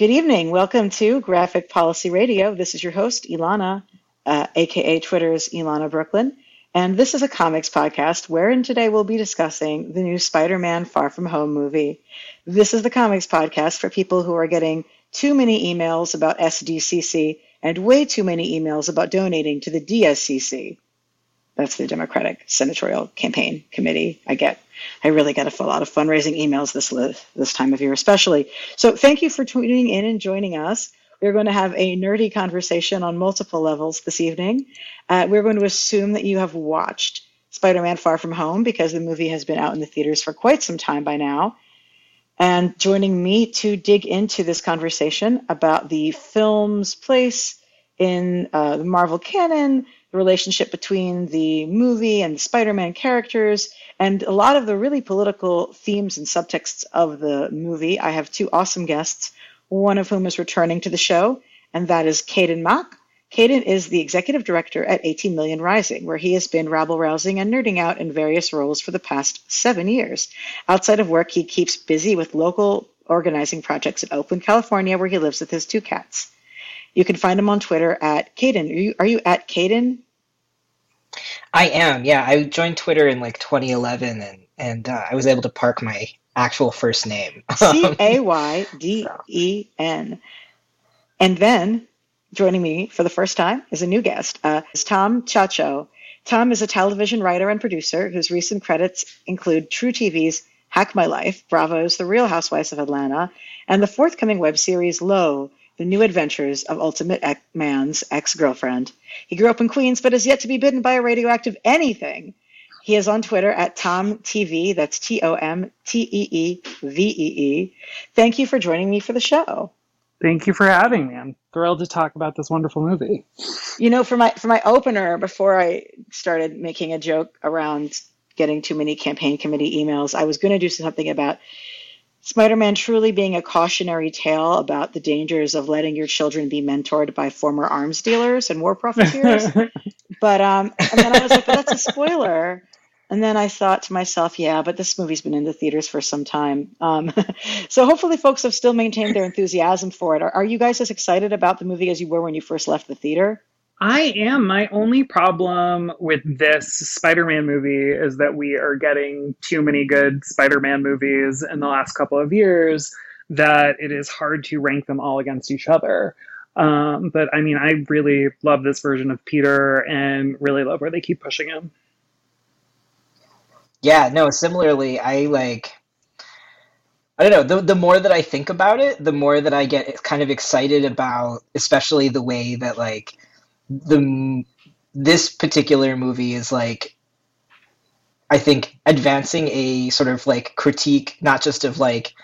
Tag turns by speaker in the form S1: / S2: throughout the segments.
S1: Good evening. Welcome to Graphic Policy Radio. This is your host, Elana, uh, aka Twitter's Elana Brooklyn. And this is a comics podcast wherein today we'll be discussing the new Spider Man Far From Home movie. This is the comics podcast for people who are getting too many emails about SDCC and way too many emails about donating to the DSCC. That's the Democratic Senatorial Campaign Committee. I get, I really get a lot of fundraising emails this this time of year, especially. So thank you for tuning in and joining us. We're going to have a nerdy conversation on multiple levels this evening. Uh, we're going to assume that you have watched Spider-Man: Far From Home because the movie has been out in the theaters for quite some time by now. And joining me to dig into this conversation about the film's place in uh, the Marvel canon, the relationship between the movie and the Spider Man characters, and a lot of the really political themes and subtexts of the movie. I have two awesome guests, one of whom is returning to the show, and that is Cayden Mak. Cayden is the executive director at 18 Million Rising, where he has been rabble rousing and nerding out in various roles for the past seven years. Outside of work, he keeps busy with local organizing projects in Oakland, California, where he lives with his two cats. You can find him on Twitter at Cayden. Are you, are you at Cayden?
S2: I am. Yeah, I joined Twitter in like 2011, and and uh, I was able to park my actual first name.
S1: C A Y D E N. And then joining me for the first time is a new guest. Uh, is Tom Ciaccio. Tom is a television writer and producer whose recent credits include truTV's Hack My Life, Bravo's The Real Housewives of Atlanta, and the forthcoming web series LO, The New Adventures of Ultimate Man's Ex Girlfriend. He grew up in Queens but has yet to be bitten by a radioactive anything. He is on Twitter at Tom TV. That's T O M T E E V E E. Thank you for joining me for the show.
S3: Thank you for having me. I'm thrilled to talk about this wonderful movie.
S1: You know, for my for my opener, before I started making a joke around getting too many campaign committee emails, I was going to do something about Spider-Man truly being a cautionary tale about the dangers of letting your children be mentored by former arms dealers and war profiteers. but um, and then I was like, well, that's a spoiler. And then I thought to myself, yeah, but this movie's been in the theaters for some time. Um, so hopefully, folks have still maintained their enthusiasm for it. Are, are, you guys as excited about the movie as you were when you first left the theater?
S3: I am. My only problem with this Spider Man movie is that we are getting too many good Spider Man movies in the last couple of years that it is hard to rank them all against each other. Um, but I mean, I really love this version of Peter and really love where they keep pushing him.
S2: Yeah, no, similarly, I like I don't know, the the more that I think about it, the more that I get kind of excited about especially the way that like the this particular movie is like I think advancing a sort of like critique not just of like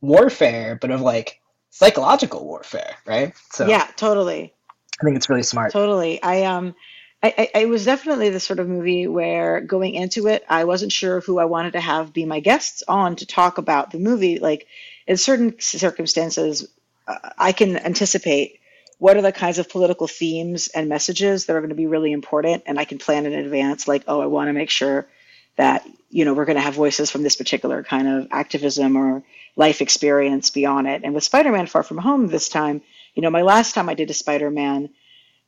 S2: warfare, but of like psychological warfare, right?
S1: So Yeah, totally.
S2: I think it's really smart.
S1: Totally. I um I, I, it was definitely the sort of movie where going into it, I wasn't sure who I wanted to have be my guests on to talk about the movie. Like, in certain circumstances, uh, I can anticipate what are the kinds of political themes and messages that are going to be really important, and I can plan in advance. Like, oh, I want to make sure that you know we're going to have voices from this particular kind of activism or life experience beyond it. And with Spider-Man: Far From Home this time, you know, my last time I did a Spider-Man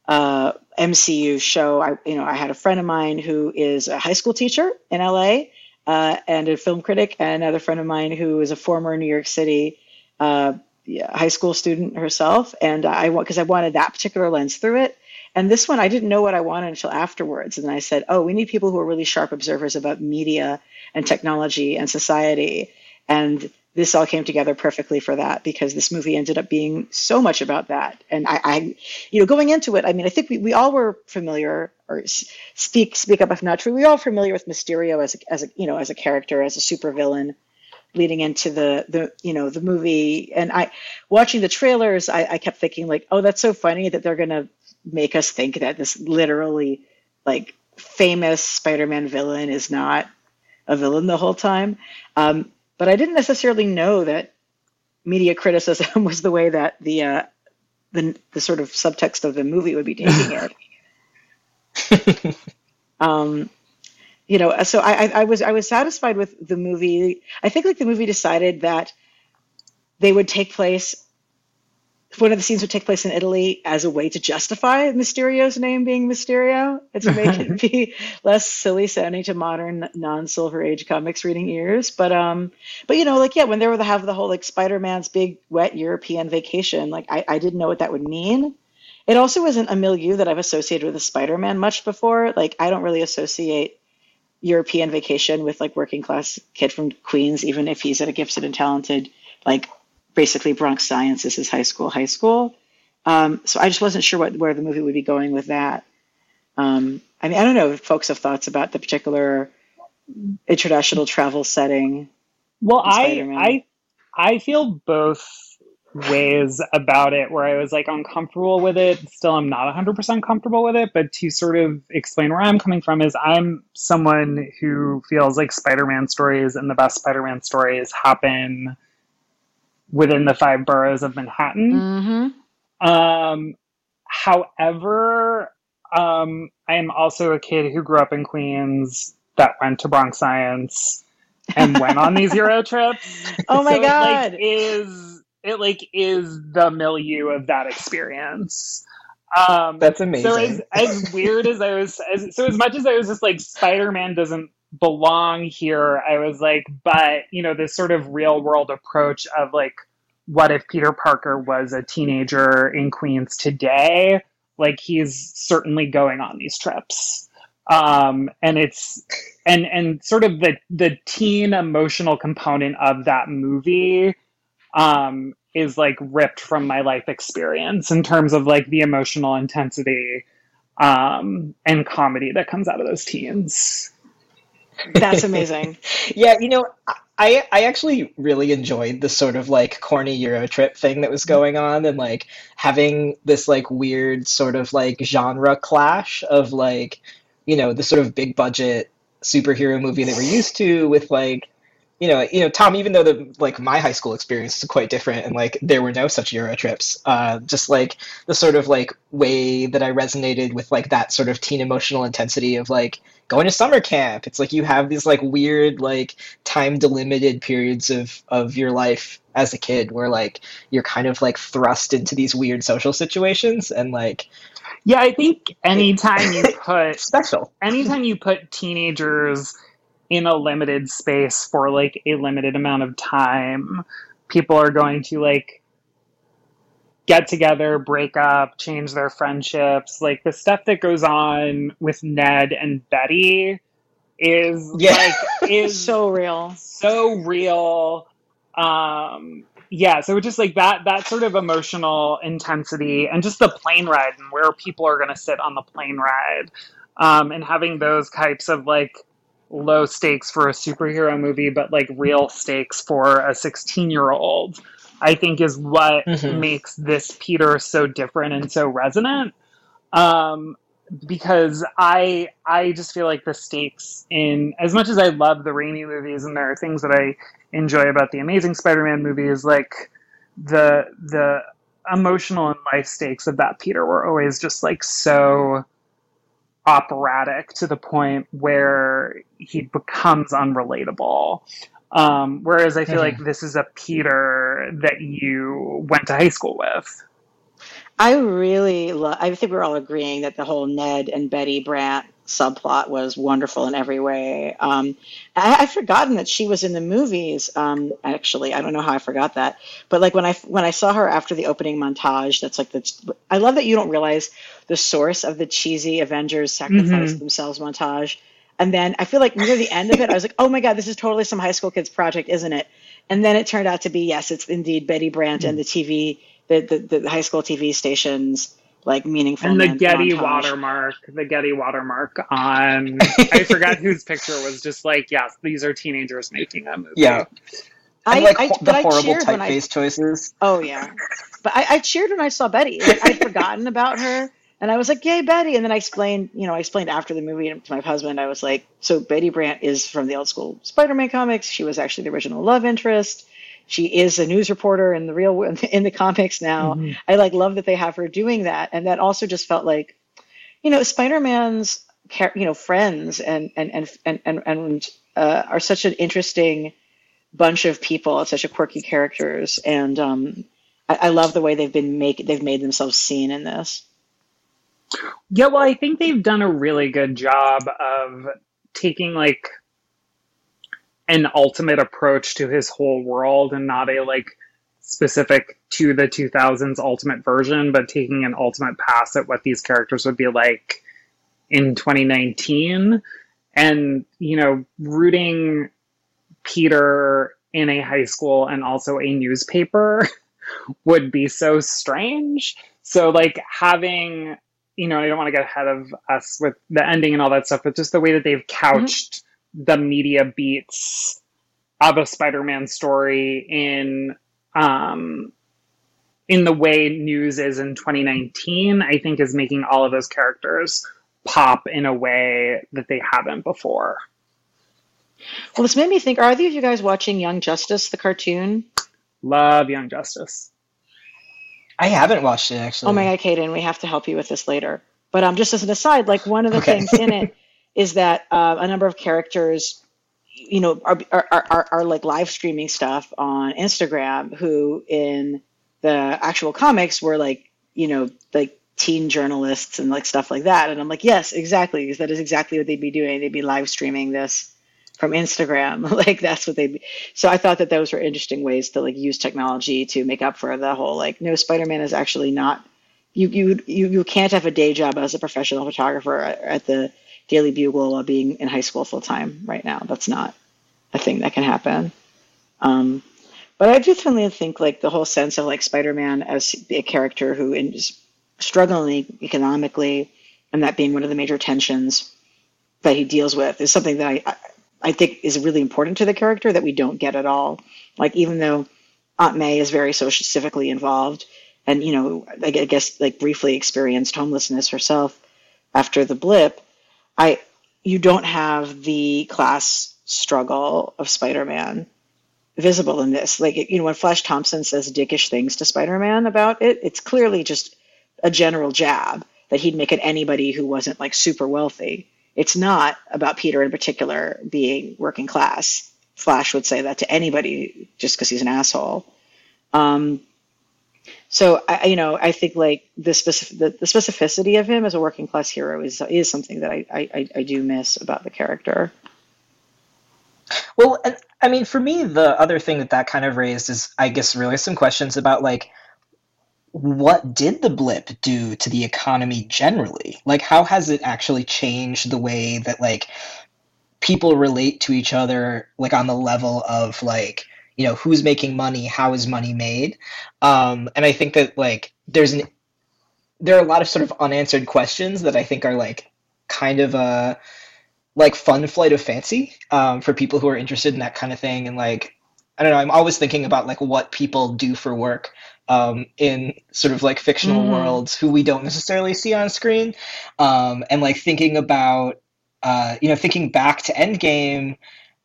S1: uh, MCU show. I, you know, I had a friend of mine who is a high school teacher in LA uh, and a film critic, and another friend of mine who is a former New York City uh, Uh, high school student herself. And I want because I wanted that particular lens through it. And this one, I didn't know what I wanted until afterwards. And I said, oh, we need people who are really sharp observers about media and technology and society. And this all came together perfectly for that because this movie ended up being so much about that. And I, I you know, going into it, I mean, I think we, we all were familiar, or speak speak up if not true. We all familiar with Mysterio as a, as a you know as a character as a supervillain, leading into the the you know the movie. And I watching the trailers, I, I kept thinking like, oh, that's so funny that they're gonna make us think that this literally like famous Spider-Man villain is not a villain the whole time. Um, but I didn't necessarily know that media criticism was the way that the uh, the the sort of subtext of the movie would be taking it. um, you know, so I, I was I was satisfied with the movie. I think like the movie decided that they would take place one of the scenes would take place in Italy as a way to justify Mysterio's name being Mysterio and to make it be less silly sounding to modern non-Silver Age comics reading ears. But um, but you know, like yeah, when they were to have the whole like Spider-Man's big wet European vacation, like I, I didn't know what that would mean. It also isn't a milieu that I've associated with a Spider-Man much before. Like I don't really associate European vacation with like working class kid from Queens, even if he's at a gifted and talented like basically Bronx Science is his high school, high school. Um, so I just wasn't sure what where the movie would be going with that. Um, I mean, I don't know if folks have thoughts about the particular international travel setting.
S3: Well, I I I feel both ways about it where I was like uncomfortable with it. Still, I'm not 100% comfortable with it. But to sort of explain where I'm coming from, is I'm someone who feels like Spider Man stories and the best Spider Man stories happen within the five boroughs of Manhattan.
S1: Mm-hmm.
S3: Um, however, um, I am also a kid who grew up in Queens that went to Bronx Science and went on these Euro trips.
S1: Oh my
S3: so
S1: god!
S3: It, like, is it like is the milieu of that experience? Um,
S2: That's amazing.
S3: So as, as weird as I was, as, so as much as I was just like Spider Man doesn't belong here, I was like, but you know, this sort of real world approach of like, what if Peter Parker was a teenager in Queens today? Like he's certainly going on these trips. Um, and it's and and sort of the the teen emotional component of that movie um, is like ripped from my life experience in terms of like the emotional intensity um, and comedy that comes out of those teens.
S1: That's amazing.
S2: yeah, you know, I I actually really enjoyed the sort of like corny Euro trip thing that was going on and like having this like weird sort of like genre clash of like, you know, the sort of big budget superhero movie that we're used to with like you know, you know, Tom. Even though the like my high school experience is quite different, and like there were no such Euro trips, uh, just like the sort of like way that I resonated with like that sort of teen emotional intensity of like going to summer camp. It's like you have these like weird like time delimited periods of of your life as a kid where like you're kind of like thrust into these weird social situations and like
S3: yeah, I think anytime you put
S2: special,
S3: anytime you put teenagers in a limited space for like a limited amount of time, people are going to like get together, break up, change their friendships. Like the stuff that goes on with Ned and Betty is yeah. like is
S1: so real.
S3: So real. Um yeah, so just like that that sort of emotional intensity and just the plane ride and where people are gonna sit on the plane ride. Um, and having those types of like low stakes for a superhero movie, but like real stakes for a 16 year old, I think is what mm-hmm. makes this Peter so different and so resonant. Um, because I I just feel like the stakes in as much as I love the Raimi movies and there are things that I enjoy about the Amazing Spider-Man movies, like the the emotional and life stakes of that Peter were always just like so operatic to the point where he becomes unrelatable. Um, whereas I feel mm-hmm. like this is a Peter that you went to high school with.
S1: I really love, I think we're all agreeing that the whole Ned and Betty Brant subplot was wonderful in every way. Um, I, I've forgotten that she was in the movies. Um, actually, I don't know how I forgot that. But like when I when I saw her after the opening montage, that's like the. I love that you don't realize the source of the cheesy Avengers sacrifice mm-hmm. themselves montage. And then I feel like near the end of it, I was like, oh my God, this is totally some high school kids project, isn't it? And then it turned out to be, yes, it's indeed Betty Brant mm-hmm. and the TV, the, the, the high school TV stations like meaningful.
S3: And the Getty montage. watermark, the Getty watermark on I forgot whose picture was just like, yes, these are teenagers making a movie.
S2: Yeah. I, like I, the horrible typeface choices.
S1: Oh yeah, but I, I, cheered when I saw Betty. Like, I'd forgotten about her, and I was like, "Yay, Betty!" And then I explained, you know, I explained after the movie to my husband. I was like, "So Betty Brant is from the old school Spider-Man comics. She was actually the original love interest she is a news reporter in the real in the comics now. Mm-hmm. I like love that they have her doing that, and that also just felt like, you know, Spider-Man's you know friends and and and and and, and uh, are such an interesting bunch of people, such a quirky characters, and um, I, I love the way they've been make they've made themselves seen in this.
S3: Yeah, well, I think they've done a really good job of taking like an ultimate approach to his whole world and not a like specific to the 2000s ultimate version, but taking an ultimate pass at what these characters would be like in 2019 and, you know, rooting Peter in a high school and also a newspaper would be so strange. So, like, having, you know, I don't want to get ahead of us with the ending and all that stuff, but just the way that they've couched mm-hmm. The media beats of a Spider Man story in, um, in the way news is in 2019, I think is making all of those characters pop in a way that they haven't before.
S1: Well, this made me think are either of you guys watching Young Justice, the cartoon?
S3: Love Young Justice.
S2: I haven't watched it actually.
S1: Oh my god, Cayden, we have to help you with this later. But um, just as an aside, like one of the okay. things in it is that uh, a number of characters, you know, are, are, are, are like live streaming stuff on Instagram. Who in the actual comics were like, you know, like teen journalists and like stuff like that. And I'm like, yes, exactly, because that is exactly what they'd be doing. They'd be live streaming this from Instagram. like that's what they. Be. So I thought that those were interesting ways to like use technology to make up for the whole like no Spider-Man is actually not. You you you you can't have a day job as a professional photographer at the Daily Bugle while being in high school full time right now. That's not a thing that can happen. Um, but I definitely think like the whole sense of like Spider-Man as a character who is struggling economically, and that being one of the major tensions that he deals with is something that I, I think is really important to the character that we don't get at all. Like even though Aunt May is very so specifically involved, and you know, I guess like briefly experienced homelessness herself after the blip, I you don't have the class struggle of Spider-Man visible in this. Like you know, when Flash Thompson says dickish things to Spider-Man about it, it's clearly just a general jab that he'd make at anybody who wasn't like super wealthy. It's not about Peter in particular being working class. Flash would say that to anybody just because he's an asshole. Um, so I, you know, I think like the, specific, the, the, specificity of him as a working class hero is is something that I, I, I do miss about the character.
S2: Well, and, I mean, for me, the other thing that that kind of raised is, I guess, really some questions about like what did the blip do to the economy generally? Like, how has it actually changed the way that like people relate to each other, like on the level of like you know who's making money, how is money made? Um, and I think that like there's an there are a lot of sort of unanswered questions that I think are like kind of a like fun flight of fancy um, for people who are interested in that kind of thing and like I don't know. I'm always thinking about like what people do for work um, in sort of like fictional mm-hmm. worlds who we don't necessarily see on screen, um, and like thinking about uh, you know thinking back to Endgame.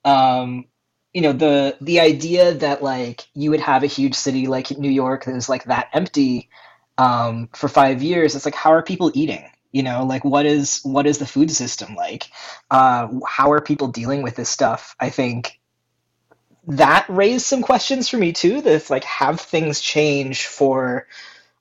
S2: Um, you know the the idea that like you would have a huge city like New York that is like that empty um, for five years. It's like how are people eating? You know, like what is what is the food system like? Uh, how are people dealing with this stuff? I think that raised some questions for me too. That like, have things change for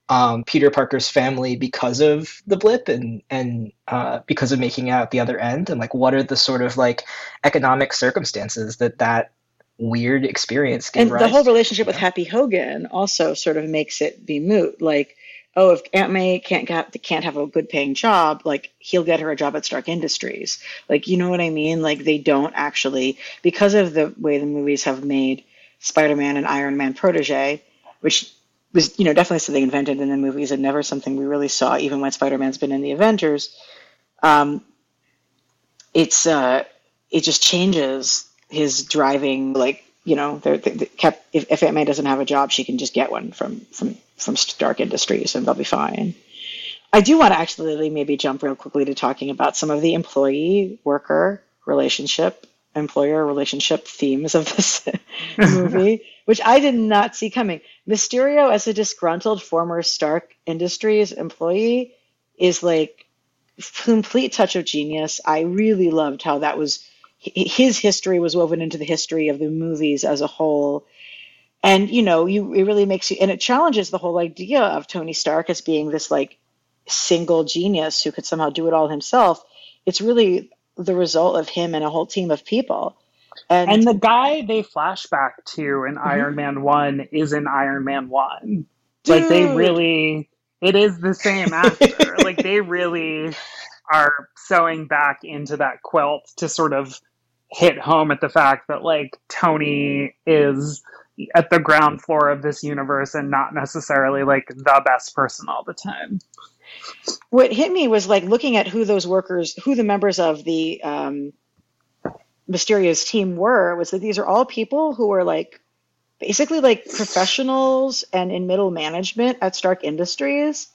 S2: um, Peter Parker's family because of the blip and and uh, because of making out the other end, and like, what are the sort of like economic circumstances that that weird experience
S1: and the whole relationship with Happy Hogan also sort of makes it be moot. Like oh, if Aunt May can't get, can't have a good paying job, like he'll get her a job at Stark Industries. Like, you know what I mean? Like they don't actually because of the way the movies have made Spider-Man and Iron Man protege, which was you know definitely something invented in the movies and never something we really saw even when Spider-Man's been in the Avengers. Um, it's uh, it just changes his driving like you know, they're, they kept if, if Aunt May doesn't have a job, she can just get one from from from Stark Industries, and they'll be fine. I do want to actually maybe jump real quickly to talking about some of the employee worker relationship, employer relationship themes of this movie, which I did not see coming. Mysterio, as a disgruntled former Stark Industries employee, is like complete touch of genius. I really loved how that was his history was woven into the history of the movies as a whole and you know, you it really makes you, and it challenges the whole idea of Tony Stark as being this like single genius who could somehow do it all himself. It's really the result of him and a whole team of people.
S3: And, and the guy they flashback to in mm-hmm. Iron Man 1 is in Iron Man 1. Dude. Like they really it is the same actor. like they really are sewing back into that quilt to sort of hit home at the fact that like Tony is at the ground floor of this universe and not necessarily like the best person all the time.
S1: What hit me was like looking at who those workers, who the members of the um, Mysterio's team were, was that these are all people who are like basically like professionals and in middle management at Stark Industries.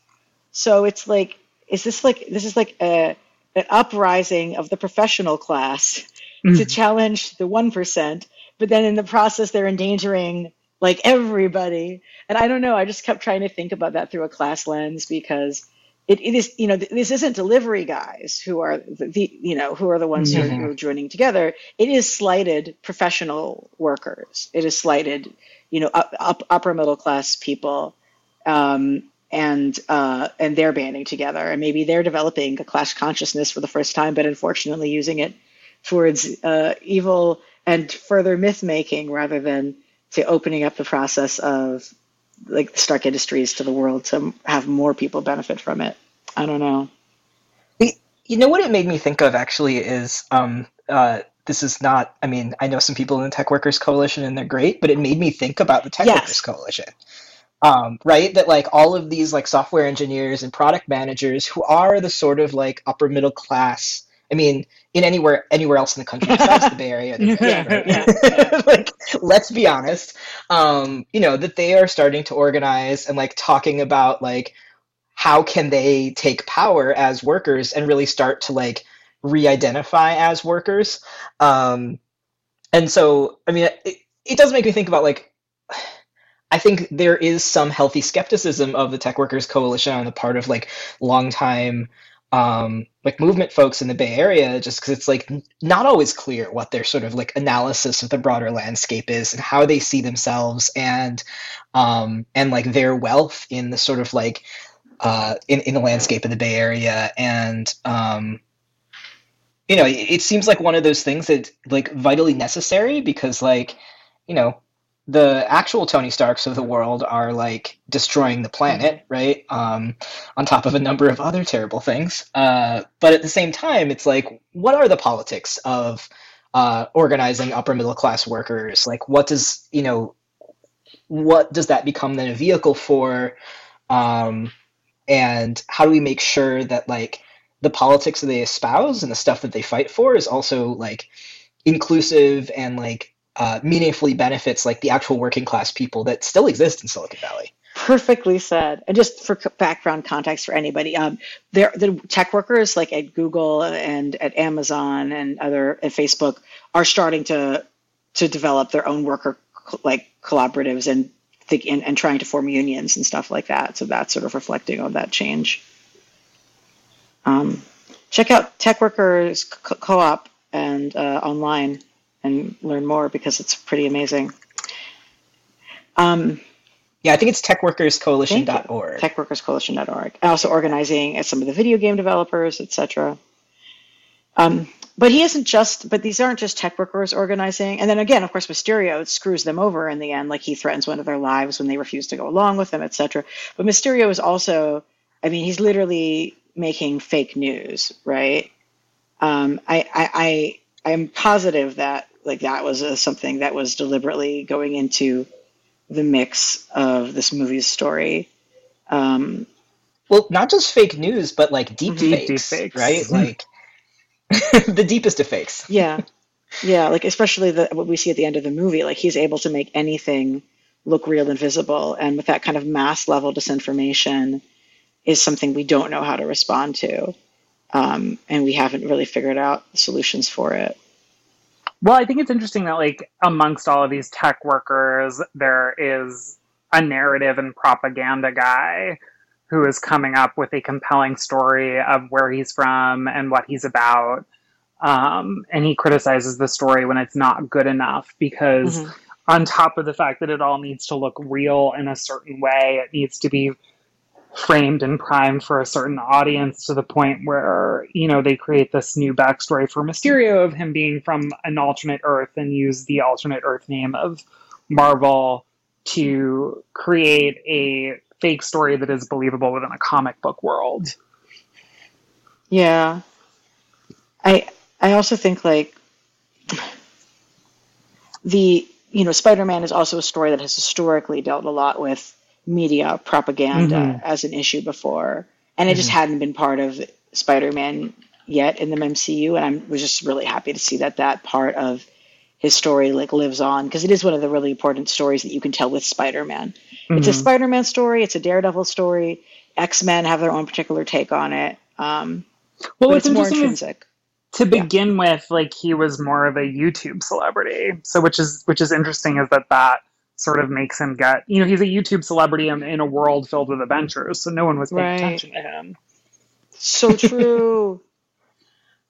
S1: So it's like, is this like this is like a an uprising of the professional class mm. to challenge the one percent, but then in the process they're endangering like everybody. And I don't know, I just kept trying to think about that through a class lens because it, it is you know this isn't delivery guys who are the, the you know who are the ones mm-hmm. who, are, who, are, joining together it is slighted professional workers it is slighted you know up, up, upper middle class people um, and uh, and they're banding together and maybe they're developing a class consciousness for the first time but unfortunately using it towards uh, evil and further myth making rather than to opening up the process of like Stark Industries to the world to have more people benefit from it. I don't know.
S2: You know what it made me think of actually is um, uh, this is not. I mean, I know some people in the Tech Workers Coalition and they're great, but it made me think about the Tech yes. Workers Coalition. Um, right? That like all of these like software engineers and product managers who are the sort of like upper middle class I mean, in anywhere anywhere else in the country besides the Bay Area. yeah, like, let's be honest. Um, you know that they are starting to organize and like talking about like how can they take power as workers and really start to like re-identify as workers. Um, and so, I mean, it, it does make me think about like. I think there is some healthy skepticism of the Tech Workers Coalition on the part of like longtime um, like movement folks in the Bay Area, just because it's like not always clear what their sort of like analysis of the broader landscape is and how they see themselves and um, and like their wealth in the sort of like uh, in in the landscape of the Bay Area. And um, you know it, it seems like one of those things that like vitally necessary because like you know the actual Tony Starks of the world are like destroying the planet, right? Um, on top of a number of other terrible things. Uh, but at the same time, it's like, what are the politics of uh, organizing upper middle class workers? Like, what does you know, what does that become then a vehicle for? Um, and how do we make sure that like the politics that they espouse and the stuff that they fight for is also like inclusive and like uh, meaningfully benefits like the actual working class people that still exist in Silicon Valley.
S1: Perfectly said. And just for background context for anybody, um, there the tech workers like at Google and at Amazon and other at Facebook are starting to to develop their own worker like collaboratives and think and, and trying to form unions and stuff like that. So that's sort of reflecting on that change. Um, check out Tech Workers Co-op and uh, online and learn more because it's pretty amazing. Um,
S2: yeah, I think it's techworkerscoalition.org.
S1: Techworkerscoalition.org. Also organizing at some of the video game developers, etc. Um, but he isn't just. But these aren't just tech workers organizing. And then again, of course, Mysterio screws them over in the end. Like he threatens one of their lives when they refuse to go along with him, etc. But Mysterio is also. I mean, he's literally making fake news, right? Um, I, I, I, I'm positive that like that was a, something that was deliberately going into the mix of this movie's story. Um,
S2: well, not just fake news, but like deep, deep fakes, fakes, right? like the deepest of fakes.
S1: Yeah, yeah. Like especially the what we see at the end of the movie. Like he's able to make anything look real and visible, and with that kind of mass level disinformation, is something we don't know how to respond to, um, and we haven't really figured out solutions for it.
S3: Well, I think it's interesting that, like, amongst all of these tech workers, there is a narrative and propaganda guy who is coming up with a compelling story of where he's from and what he's about. Um, and he criticizes the story when it's not good enough because mm-hmm. on top of the fact that it all needs to look real in a certain way, it needs to be framed and primed for a certain audience to the point where you know they create this new backstory for Mysterio of him being from an alternate Earth and use the alternate Earth name of Marvel to create a fake story that is believable within a comic book world.
S1: Yeah. I I also think like the you know Spider-Man is also a story that has historically dealt a lot with media propaganda mm-hmm. as an issue before, and it mm-hmm. just hadn't been part of Spider-Man yet in the MCU, and I was just really happy to see that that part of his story like lives on because it is one of the really important stories that you can tell with Spider-Man. Mm-hmm. It's a mm-hmm. Spider-Man story, it's a Daredevil story. X-Men have their own particular take on it. Um, well, it's more intrinsic.
S3: To begin yeah. with, like he was more of a YouTube celebrity, so which is which is interesting is that that sort of makes him get you know he's a YouTube celebrity in, in a world filled with adventures, so no one was paying right. attention to him.
S1: So true.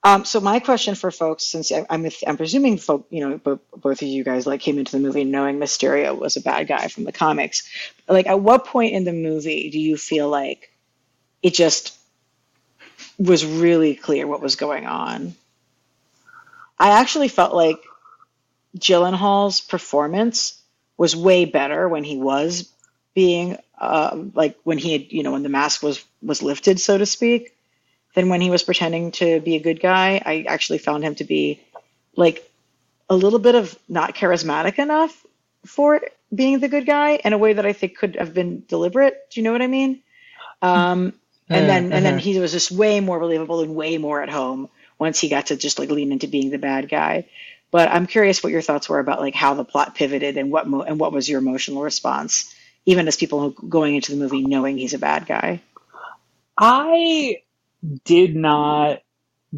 S1: um, so my question for folks, since I, I'm, I'm presuming folk, you know, both, both of you guys like came into the movie knowing Mysterio was a bad guy from the comics. Like, at what point in the movie do you feel like it just was really clear what was going on? I actually felt like Gyllenhaal's performance was way better when he was being uh, like when he had you know when the mask was was lifted so to speak than when he was pretending to be a good guy. I actually found him to be like a little bit of not charismatic enough for being the good guy in a way that i think could have been deliberate. Do you know what i mean? Um, and then and then uh-huh. he was just way more believable and way more at home once he got to just like lean into being the bad guy but I'm curious what your thoughts were about like how the plot pivoted and what mo- and what was your emotional response, even as people going into the movie knowing he's a bad guy.
S3: I did not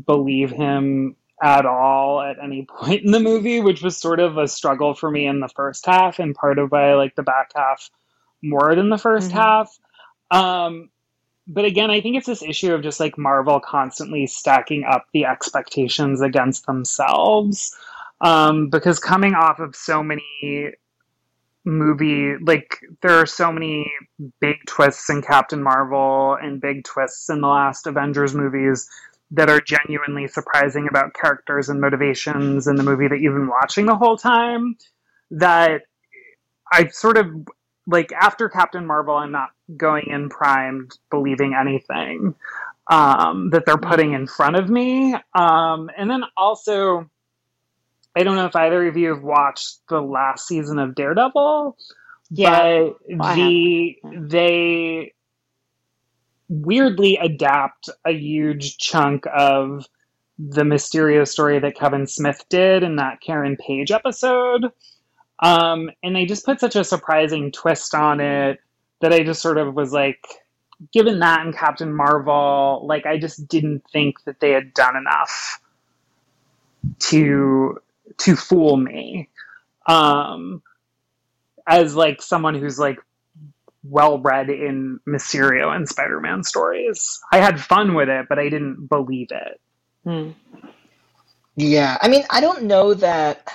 S3: believe him at all at any point in the movie, which was sort of a struggle for me in the first half, and part of why I like the back half more than the 1st mm-hmm. half. Um, but again, I think it's this issue of just like Marvel constantly stacking up the expectations against themselves um, because coming off of so many movie like there are so many big twists in Captain Marvel and big twists in the last Avengers movies that are genuinely surprising about characters and motivations in the movie that you've been watching the whole time that I sort of like after Captain Marvel I'm not going in primed believing anything um, that they're putting in front of me. Um, and then also I don't know if either of you have watched the last season of Daredevil. Yeah, but the they weirdly adapt a huge chunk of the Mysterio story that Kevin Smith did in that Karen Page episode. Um, and they just put such a surprising twist on it that I just sort of was like, given that and Captain Marvel, like I just didn't think that they had done enough to to fool me um, as like someone who's like well read in Mysterio and Spider Man stories. I had fun with it, but I didn't believe it. Hmm.
S2: Yeah, I mean, I don't know that.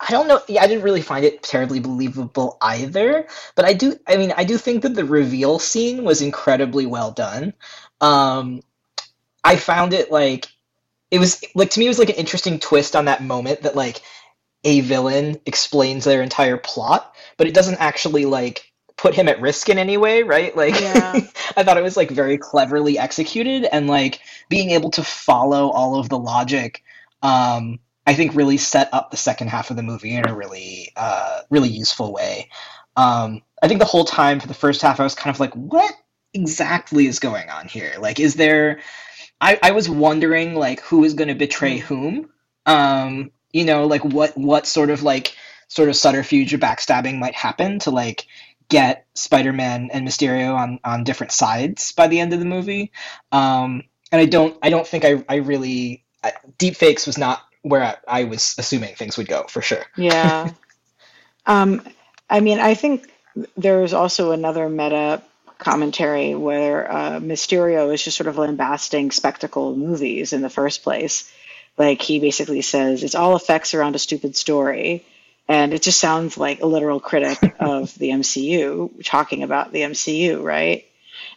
S2: I don't know. Yeah, I didn't really find it terribly believable either. But I do. I mean, I do think that the reveal scene was incredibly well done. Um, I found it like it was like to me it was like an interesting twist on that moment that like a villain explains their entire plot, but it doesn't actually like put him at risk in any way, right? Like yeah. I thought it was like very cleverly executed and like being able to follow all of the logic um I think really set up the second half of the movie in a really uh really useful way. Um I think the whole time for the first half I was kind of like what exactly is going on here? Like is there I, I was wondering like who is going to betray whom. Um, you know, like what what sort of like sort of subterfuge or backstabbing might happen to like get Spider-Man and Mysterio on on different sides by the end of the movie. Um, and I don't I don't think I I really I, deep fakes was not where I, I was assuming things would go for sure.
S1: Yeah. um, I mean, I think there's also another meta commentary where uh, Mysterio is just sort of lambasting spectacle movies in the first place. Like he basically says it's all effects around a stupid story, and it just sounds like a literal critic of the MCU talking about the MCU, right?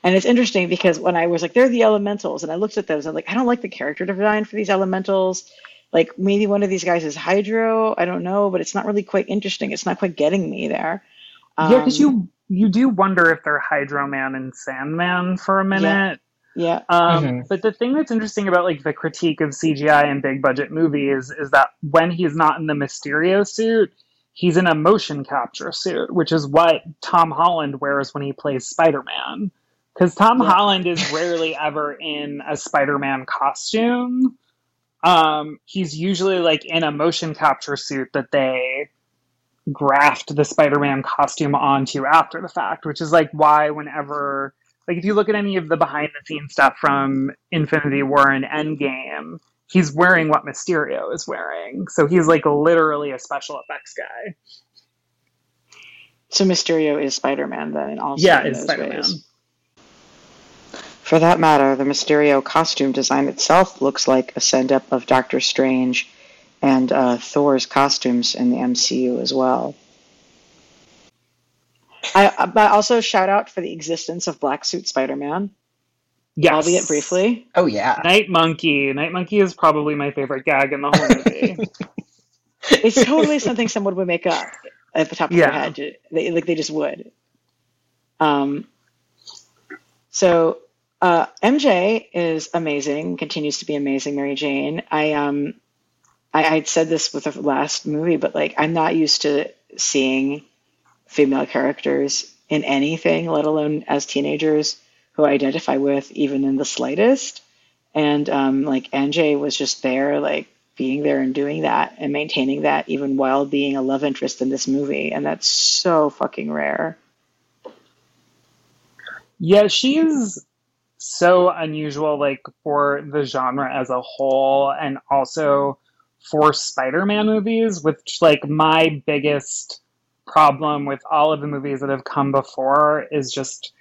S1: And it's interesting because when I was like, they're the elementals, and I looked at those, I'm like, I don't like the character design for these elementals. Like maybe one of these guys is Hydro, I don't know, but it's not really quite interesting. It's not quite getting me there.
S3: Um, yeah, because you you do wonder if they're Hydro Man and Sandman for a minute.
S1: Yeah.
S3: Um, mm-hmm. But the thing that's interesting about like the critique of CGI and big budget movies is that when he's not in the Mysterio suit, he's in a motion capture suit, which is what Tom Holland wears when he plays Spider Man. Because Tom yeah. Holland is rarely ever in a Spider Man costume. Um, he's usually like in a motion capture suit that they graft the Spider Man costume onto after the fact, which is like why whenever like if you look at any of the behind the scenes stuff from Infinity War and Endgame, he's wearing what Mysterio is wearing. So he's like literally a special effects guy.
S1: So Mysterio is Spider Man then, also.
S3: Yeah, is Spider Man. Ways.
S1: For that matter, the Mysterio costume design itself looks like a send up of Doctor Strange and uh, Thor's costumes in the MCU as well. I, but also shout out for the existence of Black Suit Spider Man.
S3: Yes.
S1: Albeit briefly.
S2: Oh yeah.
S3: Night Monkey. Night Monkey is probably my favorite gag in the whole movie.
S1: it's totally something someone would make up at the top of yeah. their head. They, like they just would. Um. So uh, MJ is amazing, continues to be amazing. Mary Jane. I um, I I'd said this with the last movie, but like I'm not used to seeing female characters in anything, let alone as teenagers who I identify with even in the slightest. And um, like MJ was just there, like being there and doing that and maintaining that even while being a love interest in this movie, and that's so fucking rare.
S3: Yeah, she's so unusual like for the genre as a whole and also for Spider-Man movies which like my biggest problem with all of the movies that have come before is just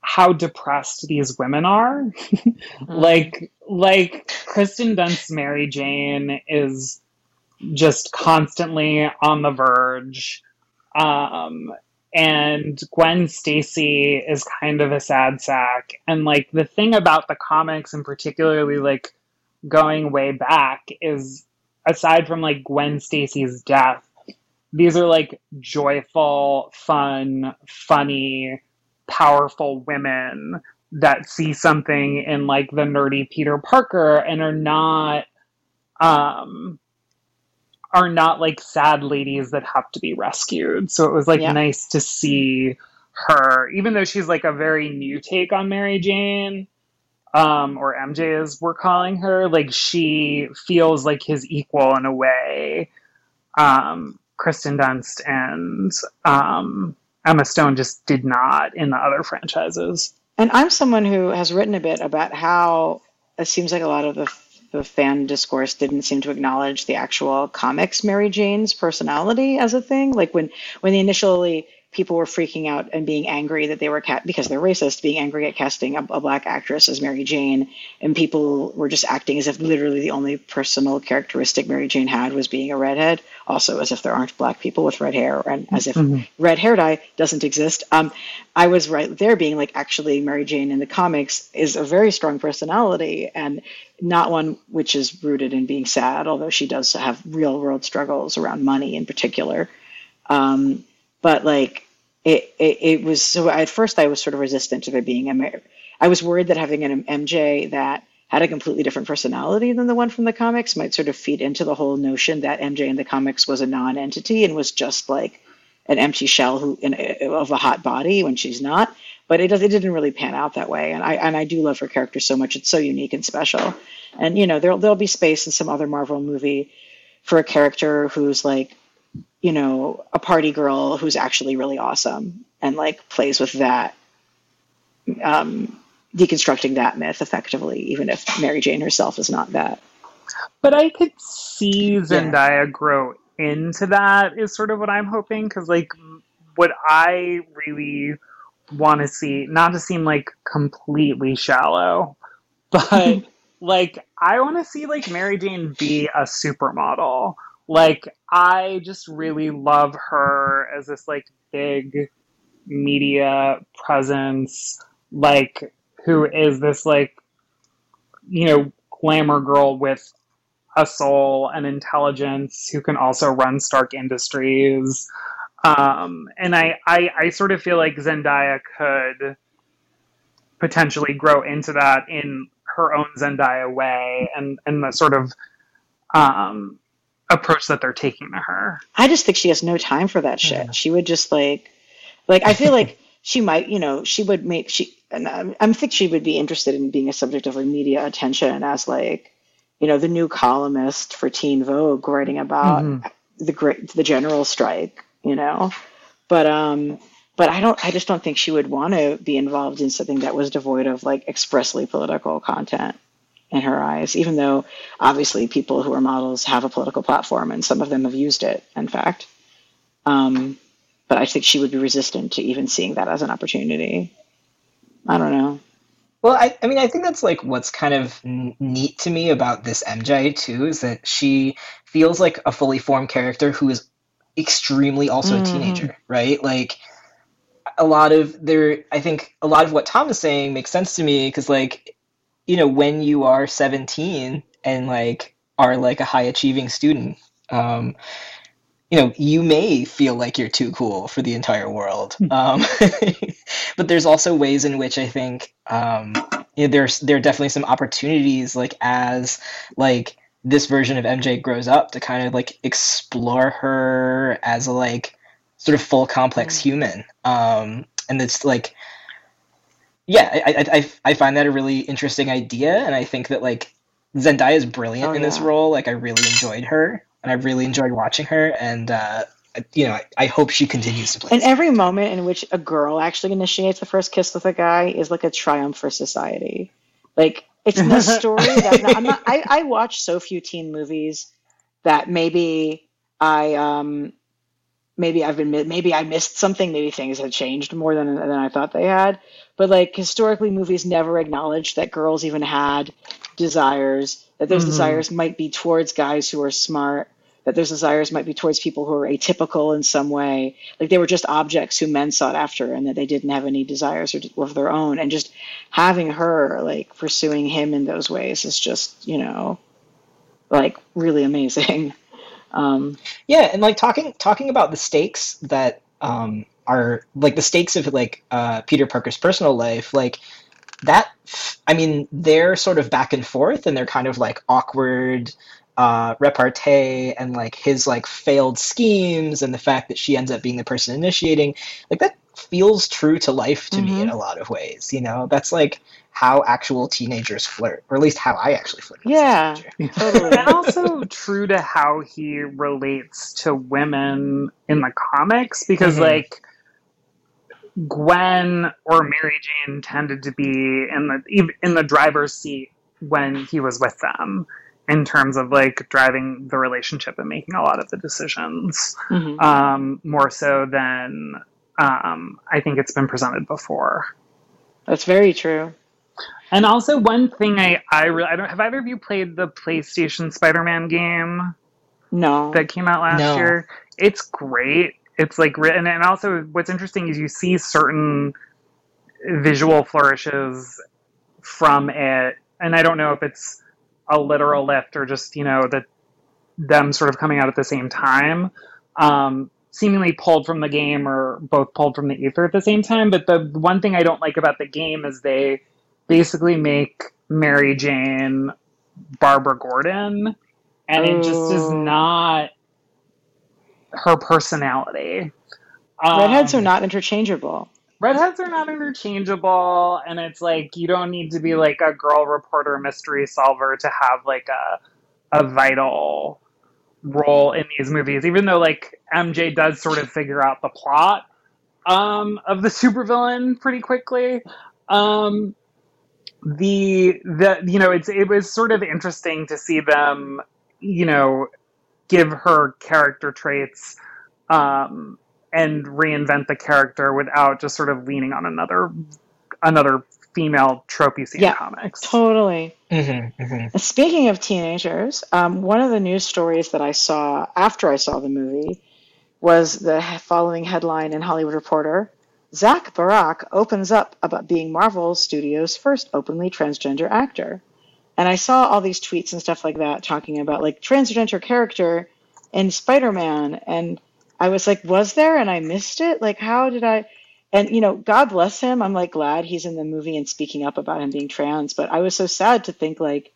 S3: how depressed these women are. Like like Kirsten Dunst's Mary Jane is just constantly on the verge. Um, and Gwen Stacy is kind of a sad sack. And like the thing about the comics and particularly like going way back is aside from like Gwen Stacy's death, these are like joyful, fun, funny, powerful women that see something in like the nerdy Peter Parker and are not um are not like sad ladies that have to be rescued. So it was like yeah. nice to see her, even though she's like a very new take on Mary Jane, um, or MJ as we're calling her, like she feels like his equal in a way. Um, Kirsten Dunst and um, Emma Stone just did not in the other franchises.
S1: And I'm someone who has written a bit about how it seems like a lot of the the fan discourse didn't seem to acknowledge the actual comics Mary Jane's personality as a thing. Like when when they initially people were freaking out and being angry that they were cat because they're racist, being angry at casting a, a, black actress as Mary Jane, and people were just acting as if literally the only personal characteristic Mary Jane had was being a redhead. Also, as if there aren't black people with red hair, and as if mm-hmm. red hair dye doesn't exist. Um, I was right there, being like, actually, Mary Jane in the comics is a very strong personality and not one which is rooted in being sad, although she does have real world struggles around money in particular. Um, but like it, it, it was so at first I was sort of resistant to there being a. I was worried that having an MJ that had a completely different personality than the one from the comics might sort of feed into the whole notion that MJ in the comics was a non-entity and was just like an empty shell who in, of a hot body when she's not. But it does it didn't really pan out that way, and I and I do love her character so much. It's so unique and special, and you know there'll there'll be space in some other Marvel movie for a character who's like you know, a party girl who's actually really awesome and like plays with that, um, deconstructing that myth effectively, even if Mary Jane herself is not that.
S3: But I could see Zendaya yeah. grow into that, is sort of what I'm hoping. Because, like, what I really want to see, not to seem like completely shallow, but like, I want to see like Mary Jane be a supermodel Like I just really love her as this like big media presence, like who is this like you know glamour girl with a soul and intelligence who can also run Stark Industries. Um, and I, I, I sort of feel like Zendaya could potentially grow into that in her own Zendaya way and, and the sort of um, approach that they're taking to her.
S1: I just think she has no time for that shit. Yeah. She would just like, like I feel like she might, you know, she would make she, and I, I think she would be interested in being a subject of like media attention as like you know, the new columnist for Teen Vogue writing about mm-hmm. the great the general strike, you know. But um but I don't I just don't think she would want to be involved in something that was devoid of like expressly political content in her eyes, even though obviously people who are models have a political platform and some of them have used it, in fact. Um, but I think she would be resistant to even seeing that as an opportunity. I don't know.
S2: Well, I, I mean, I think that's like what's kind of n- neat to me about this MJ too is that she feels like a fully formed character who is extremely also mm. a teenager, right? Like a lot of there, I think a lot of what Tom is saying makes sense to me because, like, you know, when you are 17 and like are like a high achieving student, um, you know, you may feel like you're too cool for the entire world. Hmm. Um, but there's also ways in which I think um, you know, there's there are definitely some opportunities, like as like this version of MJ grows up, to kind of like explore her as a like sort of full complex hmm. human. Um, and it's like, yeah, I, I I find that a really interesting idea, and I think that like Zendaya is brilliant oh, in this role. Like I really enjoyed her and I really enjoyed watching her. And uh, you know, I, I, hope she continues to play.
S1: And every moment in which a girl actually initiates the first kiss with a guy is like a triumph for society. Like it's the story that I'm not. I, I watch so few teen movies that maybe I um maybe I've been maybe I missed something. Maybe things had changed more than than I thought they had. But like historically, movies never acknowledged that girls even had desires. That those mm-hmm. desires might be towards guys who are smart that those desires might be towards people who are atypical in some way. Like they were just objects who men sought after and that they didn't have any desires of their own. And just having her like pursuing him in those ways is just, you know, like really amazing. Um,
S2: yeah. And like talking, talking about the stakes that, um, are like the stakes of like, uh, Peter Parker's personal life, like, that i mean they're sort of back and forth and they're kind of like awkward uh, repartee and like his like failed schemes and the fact that she ends up being the person initiating like that feels true to life to mm-hmm. me in mm-hmm. a lot of ways you know that's like how actual teenagers flirt or at least how i actually flirt
S1: yeah
S3: totally and also true to how he relates to women in the comics because mm-hmm. like gwen or mary jane tended to be in the in the driver's seat when he was with them in terms of like driving the relationship and making a lot of the decisions mm-hmm. um, more so than um, I think it's been presented before.
S1: That's very true.
S3: And also, one thing I I, really, I don't have either of you played the PlayStation Spider-Man game?
S1: No,
S3: that came out last no. year. It's great. It's like written, and also what's interesting is you see certain visual flourishes from it, and I don't know if it's a literal lift or just you know that them sort of coming out at the same time um, seemingly pulled from the game or both pulled from the ether at the same time. But the one thing i don't like about the game is they basically make mary jane barbara gordon and it just is oh. not her personality.
S1: Redheads um, are not interchangeable
S3: redheads are not interchangeable and it's like you don't need to be like a girl reporter mystery solver to have like a a vital role in these movies even though like mj does sort of figure out the plot um, of the supervillain pretty quickly. Um, the the you know it's it was sort of interesting to see them you know give her character traits um, and reinvent the character without just sort of leaning on another another female trope you see
S1: Yeah.
S3: in comics.
S1: Totally.
S2: Mm-hmm, mm-hmm.
S1: Speaking of teenagers, um, one of the news stories that I saw after I saw the movie was the following headline in Hollywood Reporter Zach Barack opens up about being Marvel Studios' first openly transgender actor. And I saw all these tweets and stuff like that talking about like transgender character in Spider Man. And I was like, was there? And I missed it? Like, how did I? And, you know, God bless him. I'm like glad he's in the movie and speaking up about him being trans. But I was so sad to think, like,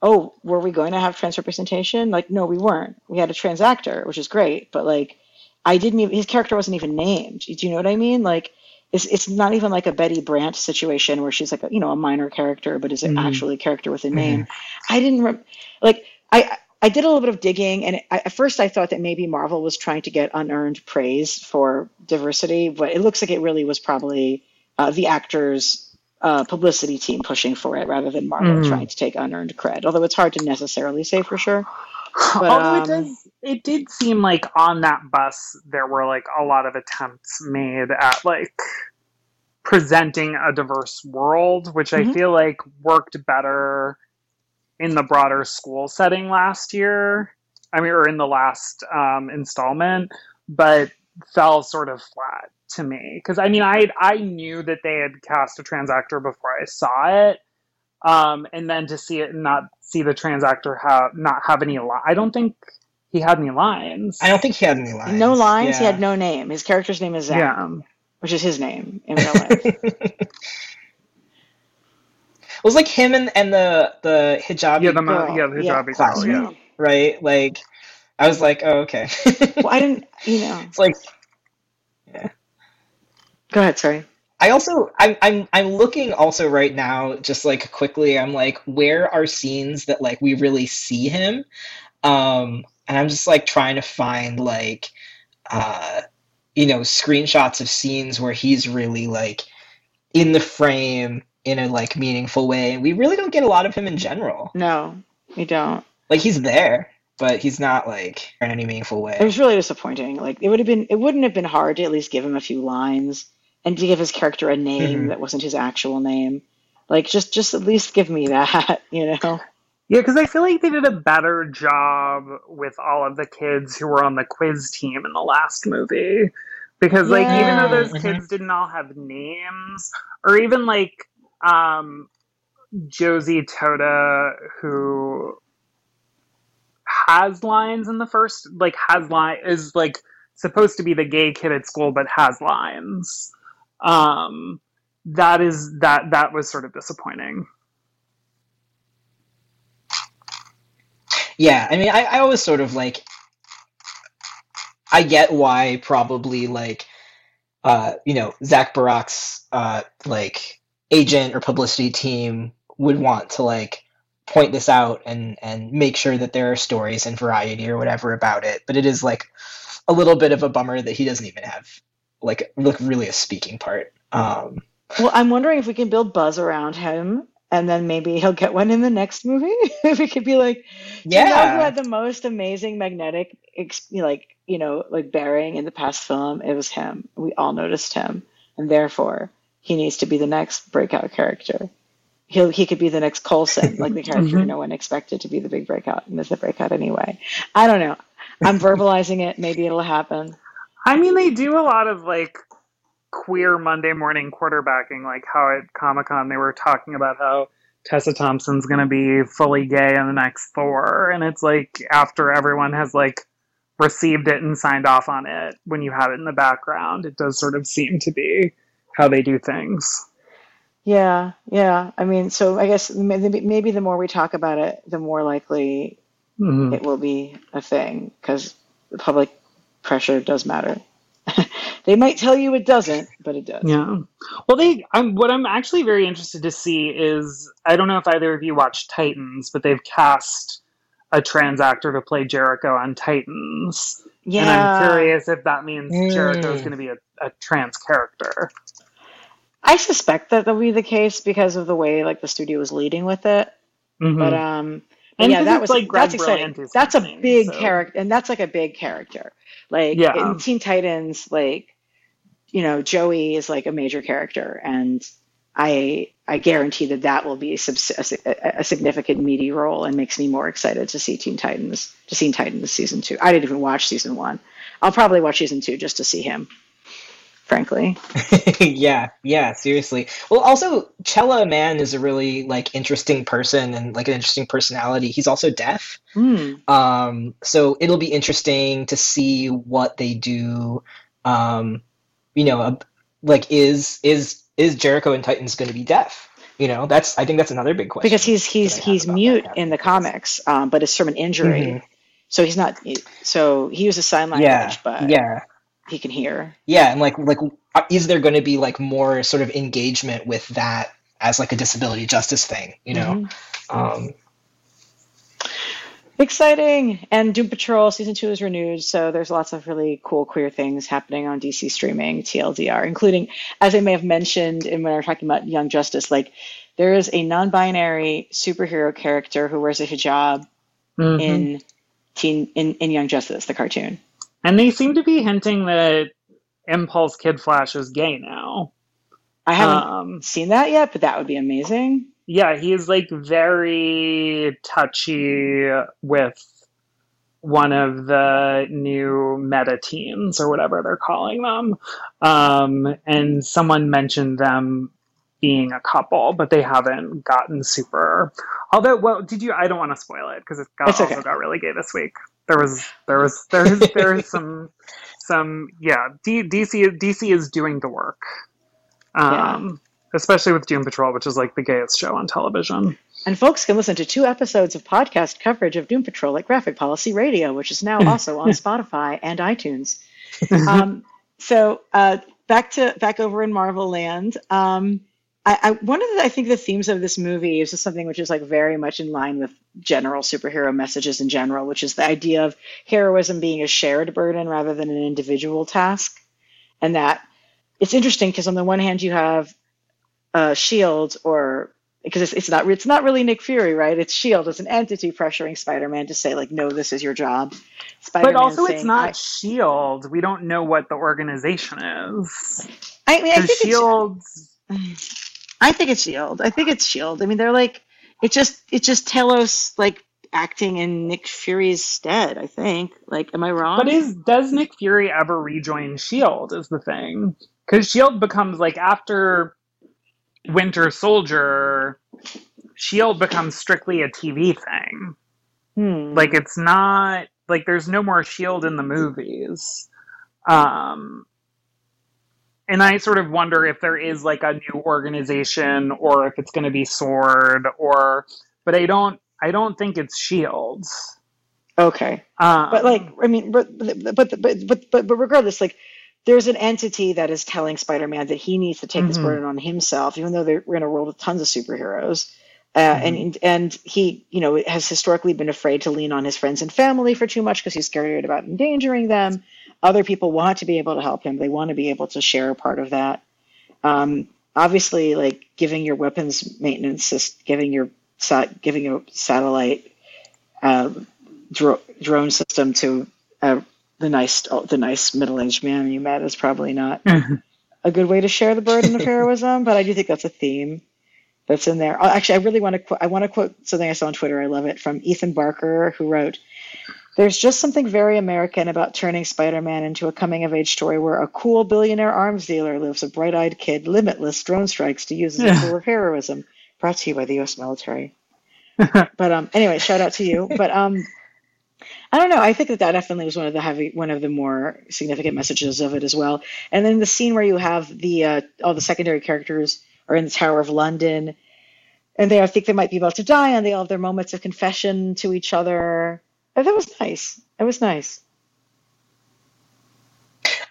S1: oh, were we going to have trans representation? Like, no, we weren't. We had a trans actor, which is great, but like, I didn't even, his character wasn't even named. Do you know what I mean? Like, it's, it's not even like a Betty Brant situation where she's like, a, you know, a minor character, but is it
S3: Mhm.
S1: actually a character with a name? I didn't, rem- like, I, I did a little bit of digging, and I, at first I thought that maybe Marvel was trying to get unearned praise for diversity, but it looks like it really was probably uh, the actors' uh, publicity team pushing for it rather than Marvel
S3: Mhm.
S1: trying to take unearned cred. Although it's hard to necessarily say for sure. But,
S3: Although
S1: um,
S3: it does, it did seem like on that bus there were like a lot of attempts made at like presenting a diverse world, which I
S1: Mhm.
S3: feel like worked better in the broader school setting last year. I mean, or in the last um, installment, but fell sort of flat to me because I mean, I I knew that they had cast a trans actor before I saw it, um, and then to see it and not see the trans actor have not have any li- I don't think he had any lines.
S2: I don't think he had any lines.
S1: No lines. He had no name. His character's name is Zach,
S3: Yeah.
S1: which is his name in real life.
S2: it was like him and, and the the hijabi
S3: Yeah, the
S1: girl,
S3: yeah, the
S1: yeah.
S3: hijabi girl, yeah.
S2: right? Like, I was like, oh, okay.
S1: well, I didn't. You know.
S2: it's like yeah
S1: Go ahead. Sorry.
S2: I also I'm I'm I'm looking also right now just like quickly I'm like where are scenes that like we really see him um and I'm just like trying to find like uh you know screenshots of scenes where he's really like in the frame in a like meaningful way we really don't get a lot of him in general
S1: No, we don't.
S2: like he's there but he's not like in any meaningful way.
S1: It was really disappointing. Like it would have been. It wouldn't have been hard to at least give him a few lines and to give his character a name
S2: Mhm.
S1: that wasn't his actual name. Like just just at least give me that. You know.
S3: Yeah, because I feel like they did a better job with all of the kids who were on the quiz team in the last movie. Because like even though those
S2: Yeah.
S3: kids didn't all have names, or even like um, Josie Totah, who has lines in the first, like has line is like supposed to be the gay kid at school, but has lines. Um, that is that that was sort of disappointing.
S2: Yeah, I mean, I, I always sort of like, I get why probably like, uh, you know, Zach Barack's uh, like agent or publicity team would want to like point this out and and make sure that there are stories and variety or whatever about it. But it is like a little bit of a bummer that he doesn't even have like look really a speaking part. Um,
S1: Well, I'm wondering if we can build buzz around him, and then maybe he'll get one in the next movie. if we could be like, yeah, you know who had the most amazing magnetic, like you know, like bearing in the past film? It was him. We all noticed him, and therefore he needs to be the next breakout character. He'll he could be the next Coulson, like the character
S3: Mhm.
S1: no one expected to be the big breakout, and is the breakout anyway. I don't know. I'm verbalizing it. Maybe it'll happen.
S3: I mean, they do a lot of like queer Monday morning quarterbacking, like how at Comic Con they were talking about how Tessa Thompson's going to be fully gay in the next Thor, and it's like after everyone has like received it and signed off on it, when you have it in the background, it does sort of seem to be how they do things.
S1: Yeah, yeah. I mean, so I guess maybe, maybe the more we talk about it, the more likely
S3: Mhm.
S1: it will be a thing because the public pressure does matter. they might tell you it doesn't, but it does.
S3: Yeah. Well, they. I'm, what I'm actually very interested to see is I don't know if either of you watched Titans, but they've cast a trans actor to play Jericho on Titans,
S1: Yeah.
S3: and I'm curious if that means
S2: Mm.
S3: Jericho is going to be a, a trans character.
S1: I suspect that that'll be the case because of the way like the studio was leading with it.
S3: Mhm.
S1: But um,
S3: And
S1: yeah, that was
S3: like,
S1: that's exciting. That's a big
S3: so-
S1: character, and that's like a big character. Like
S3: Yeah.
S1: in Teen Titans, like you know, Joey is like a major character, and I I guarantee that that will be a, a, a, significant meaty role and makes me more excited to see Teen Titans to see Teen Titans season two. I didn't even watch season one. I'll probably watch season two just to see him. Frankly.
S2: yeah, yeah, seriously. Well, also Chella Man is a really like interesting person and like an interesting personality. He's also deaf,
S1: mm.
S2: um, so it'll be interesting to see what they do. Um, you know, like is is is Jericho and Titans going to be deaf? You know, that's I think that's another big question.
S1: Because he's he's he's mute in the comics, um, but it's from an injury, mm-hmm. so he's not. So he uses sign language,
S2: yeah,
S1: but
S2: yeah,
S1: he can hear.
S2: Yeah, and like like uh, is there going to be like more sort of engagement with that as like a disability justice thing? You know. Mm-hmm. Um,
S1: Exciting! And Doom Patrol season two is renewed, so there's lots of really cool queer things happening on DC streaming TLDR, including, as I may have mentioned in when we were talking about Young Justice, like there is a non-binary superhero character who wears a hijab mm-hmm. in teen in, in Young Justice, the cartoon.
S3: And they seem to be hinting that Impulse Kid Flash is gay now.
S1: I haven't um, seen that yet, but that would be amazing
S3: yeah, he's like very touchy with one of the new meta teens or whatever they're calling them. Um, and someone mentioned them being a couple, but they haven't gotten super. Although, well, did you? I don't want to spoil it because it got, okay. also got really gay this week. There was, there was, there's, there's some, some, yeah. D, DC, DC is doing the work. Um, especially with Doom Patrol, which is like the gayest show on television.
S1: And folks can listen to two episodes of podcast coverage of Doom Patrol at Graphic Policy Radio, which is now also on Spotify and iTunes. Um, so uh, back to back over in Marvel Land. Um, I, I, one of the I think the themes of this movie is just something which is like very much in line with general superhero messages in general, which is the idea of heroism being a shared burden rather than an individual task, and that it's interesting because on the one hand you have uh, Shield or because it's, it's not it's not really Nick Fury, right? It's Shield as an entity pressuring Spider-Man to say like, no, this is your job.
S3: Spider-Man but also, saying, it's not Shield. We don't know what the organization is.
S1: I mean, I think Shield. I think it's Shield. I think it's Shield. I mean, they're like it just it's just Talos like acting in Nick Fury's stead. I think. Like, am I wrong?
S3: But is does Nick Fury ever rejoin Shield? Is the thing because Shield becomes like after Winter Soldier, Shield becomes strictly a TV thing.
S1: Hmm.
S3: Like it's not like there's no more Shield in the movies. Um and I sort of wonder if there is like a new organization or if it's going to be Sword or but I don't I don't think it's Shields.
S1: Okay.
S3: Um,
S1: but like I mean but but but but but, but regardless like there's an entity that is telling Spider-Man that he needs to take mm-hmm. this burden on himself, even though we're in a world with tons of superheroes. Uh, mm-hmm. and and he, you know, has historically been afraid to lean on his friends and family for too much because he's scared about endangering them. Other people want to be able to help him; they want to be able to share a part of that. Um, obviously, like giving your weapons maintenance, giving your giving a satellite uh, dro- drone system to a the nice the nice middle aged man you met is probably not mm-hmm. a good way to share the burden of heroism, but I do think that's a theme that's in there. Uh, actually, I really want to quote. I want to quote something I saw on Twitter. I love it from Ethan Barker, who wrote. There's just something very American about turning Spider Man into a coming of age story where a cool billionaire arms dealer lives a bright eyed kid, limitless drone strikes to use as a tool of heroism. Brought to you by the U.S. military. but um, anyway, shout out to you. But um, I don't know. I think that that definitely was one of the heavy, one of the more significant messages of it as well. And then the scene where you have the uh, all the secondary characters are in the Tower of London, and they I think they might be about to die, and they all have their moments of confession to each other. And that was nice. It was nice.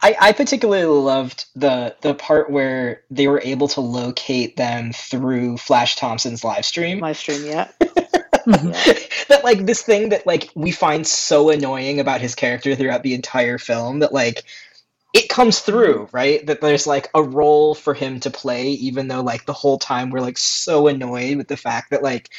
S2: I, I particularly loved the the part where they were able to locate them through Flash Thompson's live stream.
S1: Live stream, yeah.
S2: that like this thing that like we find so annoying about his character throughout the entire film that like it comes through, right? That there's like a role for him to play, even though like the whole time we're like so annoyed with the fact that like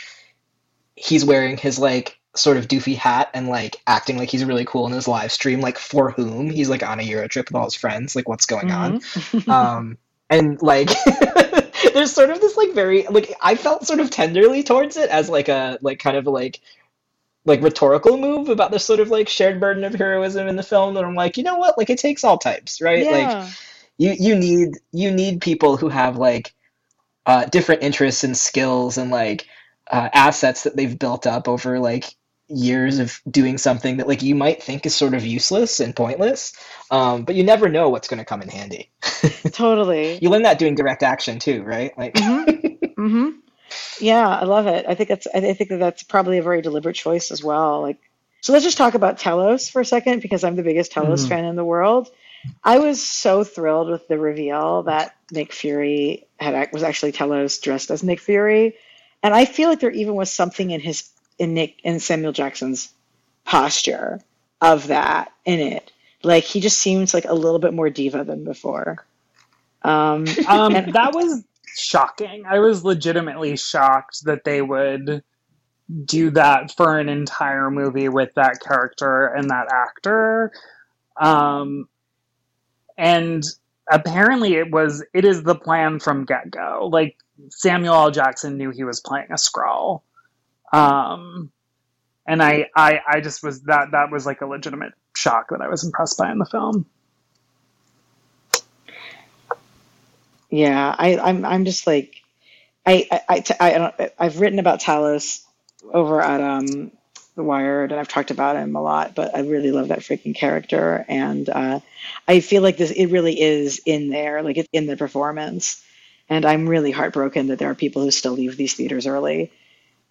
S2: he's wearing his like sort of doofy hat and like acting like he's really cool in his live stream, like for whom he's like on a Euro trip with all his friends, like what's going mm-hmm. on. um and like there's sort of this like very like I felt sort of tenderly towards it as like a like kind of like like rhetorical move about this sort of like shared burden of heroism in the film that I'm like, you know what? Like it takes all types, right?
S1: Yeah.
S2: Like you you need you need people who have like uh, different interests and skills and like uh, assets that they've built up over like years of doing something that like you might think is sort of useless and pointless um, but you never know what's going to come in handy
S1: totally.
S2: you learn that doing direct action too right like
S1: hmm Yeah, I love it. I think that's I think that that's probably a very deliberate choice as well. Like, so let's just talk about Talos for a second because I'm the biggest Talos
S3: Mhm.
S1: fan in the world. I was so thrilled with the reveal that Nick Fury had was actually Talos dressed as Nick Fury, and I feel like there even was something in his in Nick in Samuel Jackson's posture of that in it. Like he just seems like a little bit more diva than before. Um,
S3: Um,
S1: And-
S3: that was shocking. I was legitimately shocked that they would do that for an entire movie with that character and that actor. Um, and apparently it was it is the plan from get go. Like Samuel L. Jackson knew he was playing a Skrull. Um, and I, I I just was that that was like a legitimate shock that I was impressed by in the film.
S1: Yeah, I, I'm I'm just like I I, I, t- I don't I've written about Talos over at um The Wired and I've talked about him a lot, but I really love that freaking character and uh, I feel like this it really is in there, like it's in the performance, and I'm really heartbroken that there are people who still leave these theaters early,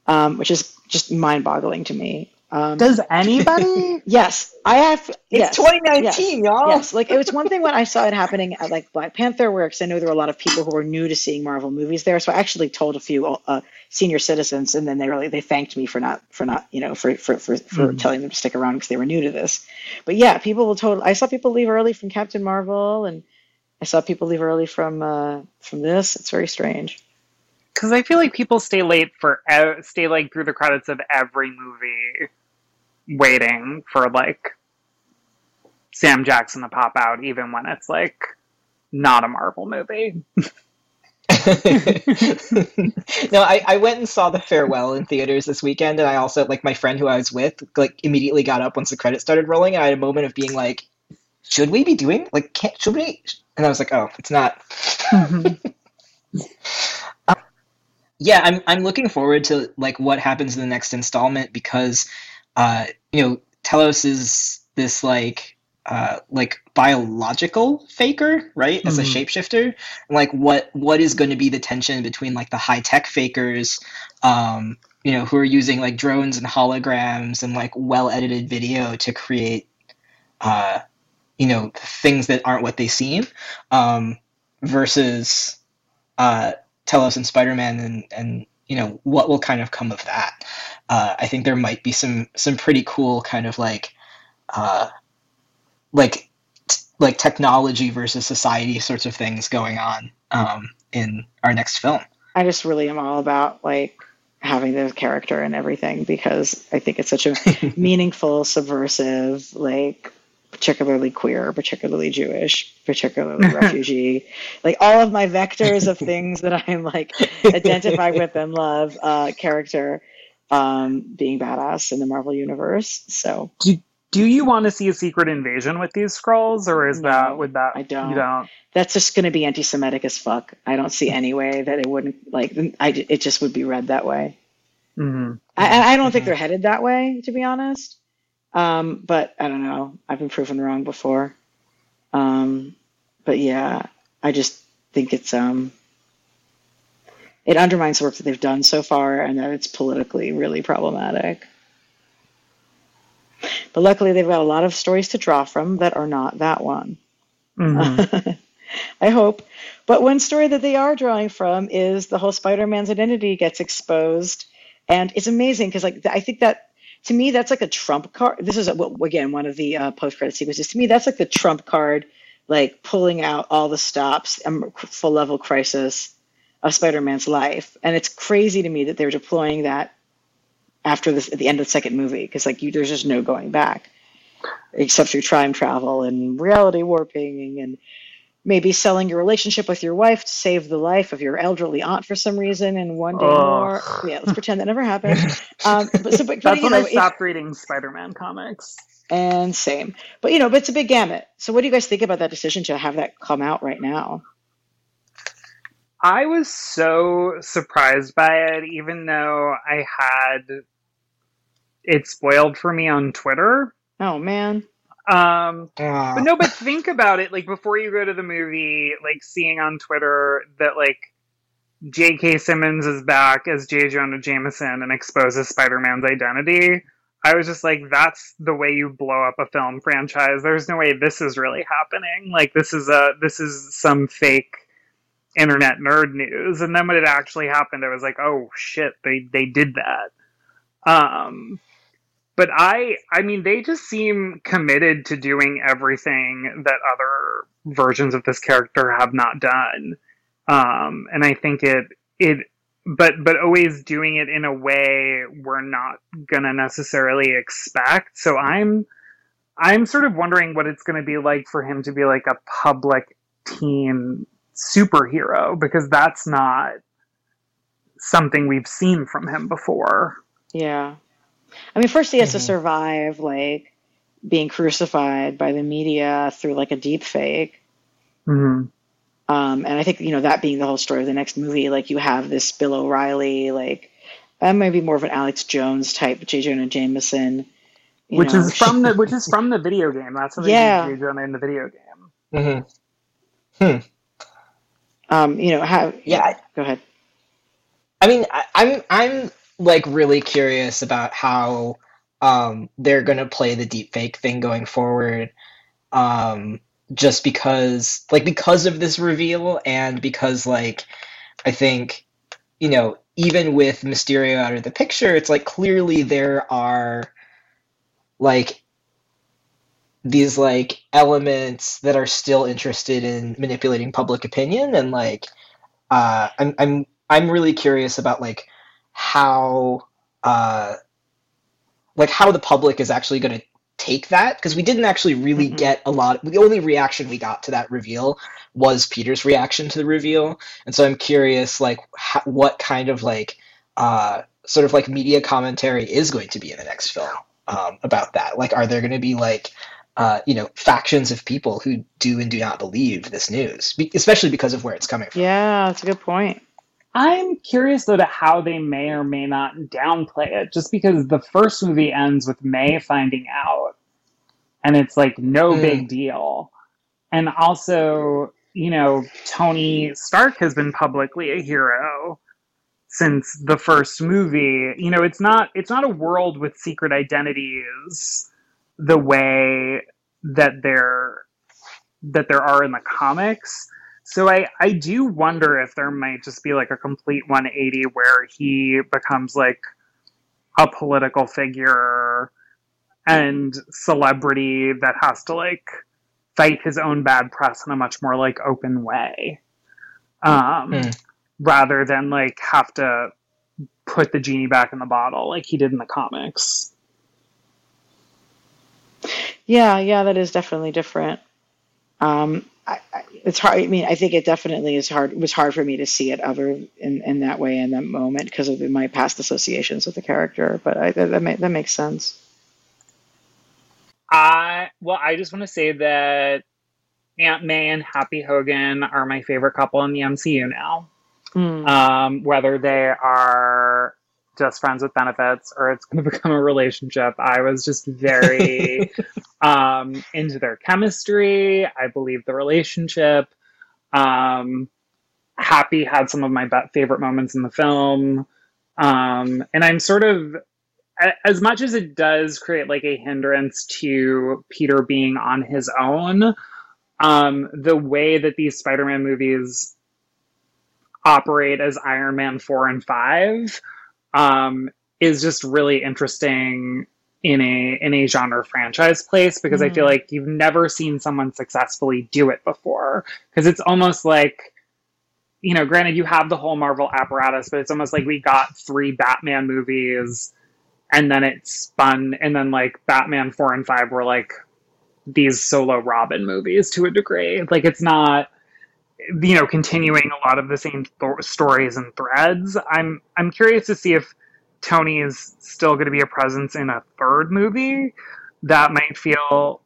S1: um, which is just mind-boggling to me. Um,
S3: Does anybody?
S1: yes, I have.
S2: it's
S1: yes.
S2: 2019
S1: Yes.
S2: y'all
S1: Yes, like it was one thing when I saw it happening at like Black Panther, where 'cause I know there were a lot of people who were new to seeing Marvel movies there. So I actually told a few uh, senior citizens, and then they really they thanked me for not for not you know for for for, for
S3: Mhm.
S1: telling them to stick around because they were new to this. But yeah, people will totally. I saw people leave early from Captain Marvel, and I saw people leave early from uh, from this. It's very strange.
S3: Because I feel like people stay late for stay like through the credits of every movie, waiting for like Sam Jackson to pop out, even when it's like not a Marvel movie.
S2: no, I, I went and saw the farewell in theaters this weekend, and I also like my friend who I was with like immediately got up once the credits started rolling, and I had a moment of being like, "Should we be doing like can't should we?" And I was like, "Oh, it's not." Mm-hmm. yeah, I'm I'm looking forward to like what happens in the next installment because, uh, you know, Talos is this like uh, like biological faker, right? As a
S3: Mhm.
S2: shapeshifter, and like what what is going to be the tension between like the high tech fakers, um, you know, who are using like drones and holograms and like well edited video to create, uh, you know, things that aren't what they seem, um, versus uh, Talos and Spider Man and and you know what will kind of come of that. Uh, I think there might be some some pretty cool kind of like. Uh, like t- like technology versus society sorts of things going on um, in our next film.
S1: I just really am all about like having the character and everything because I think it's such a meaningful, subversive, like particularly queer, particularly Jewish, particularly refugee, like all of my vectors of things that I'm like identify with and love uh, character um, being badass in the Marvel universe. So
S3: Do do you want to see a secret invasion with these Skrulls, or is
S1: No,
S3: that would that
S1: I don't.
S3: you don't?
S1: that's just going to be anti-Semitic as fuck. I don't see any way that it wouldn't like. I it just would be read that way.
S3: hmm
S1: I, I don't think
S3: Mhm.
S1: they're headed that way, to be honest. Um, but I don't know. I've been proven wrong before. Um, but yeah, I just think it's um, it undermines the work that they've done so far, and that it's politically really problematic. But luckily, they've got a lot of stories to draw from that are not that one.
S3: hmm
S1: I hope. But one story that they are drawing from is the whole Spider-Man's identity gets exposed, and it's amazing because like I think that to me that's like a trump card. This is again one of the uh, post-credit sequences. To me, that's like the trump card, like pulling out all the stops, um, full level crisis of Spider-Man's life, and it's crazy to me that they're deploying that after this at the end of the second movie because like you, there's just no going back except through time travel and reality warping and maybe selling your relationship with your wife to save the life of your elderly aunt for some reason, and one day
S3: Ugh.
S1: more. Yeah, let's pretend that never happened. Um, but, so, but, but,
S3: That's
S1: you
S3: when
S1: know,
S3: I
S1: if-
S3: stopped reading Spider-Man comics.
S1: and same. But you know, but it's a big gamut. So what do you guys think about that decision to have that come out right now?
S3: I was so surprised by it, even though I had it spoiled for me on Twitter.
S1: Oh man.
S3: Um,
S2: Ah.
S3: but no, but think about it. Like before you go to the movie, like seeing on Twitter that like J.K. Simmons is back as J. Jonah Jameson and exposes Spider-Man's identity. I was just like, that's the way you blow up a film franchise. There's no way this is really happening. Like this is a this is some fake internet nerd news. And then when it actually happened, I was like, oh shit, they they did that. Um but I I mean they just seem committed to doing everything that other versions of this character have not done. Um and I think it it but but always doing it in a way we're not gonna necessarily expect. So I'm I'm sort of wondering what it's gonna be like for him to be like a public teen superhero because that's not something we've seen from him before.
S1: Yeah. I mean, first he has to
S2: Mhm.
S1: survive like being crucified by the media through like a deep fake.
S3: hmm
S1: Um, and I think, you know, that being the whole story of the next movie, like you have this Bill O'Reilly, like that might be more of an Alex Jones type J. Jonah Jameson.
S3: Which
S1: know.
S3: is from the which is from the video game. That's how they
S1: Yeah.
S3: did J. Jonah in the video game.
S2: Mhm.
S1: um, you know, how
S2: Yeah, I-
S1: go ahead.
S2: I mean, I, I'm I'm like really curious about how um, they're gonna play the deepfake thing going forward. Um, just because, like, because of this reveal, and because, like, I think, you know, even with Mysterio out of the picture, it's like clearly there are like these like elements that are still interested in manipulating public opinion and like uh I'm I'm I'm really curious about like how uh like how the public is actually going to take that because we didn't actually really
S1: Mhm.
S2: get a lot the only reaction we got to that reveal was Peter's reaction to the reveal and so I'm curious like how, what kind of like uh sort of like media commentary is going to be in the next film um, about that like are there going to be like uh, you know factions of people who do and do not believe this news be- especially because of where it's coming from
S1: Yeah, that's a good point.
S3: I'm curious though to how they may or may not downplay it, just because the first movie ends with May finding out, and it's like no
S2: Mm.
S3: big deal. And also, you know, Tony Stark has been publicly a hero since the first movie. You know, it's not it's not a world with secret identities the way that there that there are in the comics. So I, I do wonder if there might just be like a complete 180 where he becomes like a political figure and celebrity that has to like fight his own bad press in a much more like open way. Um,
S2: Hmm.
S3: rather than like have to put the genie back in the bottle like he did in the comics.
S1: Yeah, yeah, that is definitely different. Um, I, I, it's hard. I mean, I think it definitely is hard. It was hard for me to see it other in, in that way in that moment because of my past associations with the character. But I, that that, that makes sense.
S3: I well, I just want to say that Aunt May and Happy Hogan are my favorite couple in the MCU now.
S1: Hmm.
S3: Um, whether they are just friends with benefits or it's going to become a relationship, I was just very um, into their chemistry. I believe the relationship. Um, Happy had some of my be- favorite moments in the film. Um, and I'm sort of, as much as it does create like a hindrance to Peter being on his own, um, the way that these Spider Man movies operate as Iron Man 4 and 5 um, is just really interesting in a in a genre franchise place because I feel
S1: Mhm.
S3: like you've never seen someone successfully do it before because it's almost like you know granted you have the whole Marvel apparatus but it's almost like we got three Batman movies and then it spun and then like Batman 4 and 5 were like these solo Robin movies to a degree. Like it's not you know continuing a lot of the same th- stories and threads. I'm I'm curious to see if Tony is still going to be a presence in a third movie. That might feel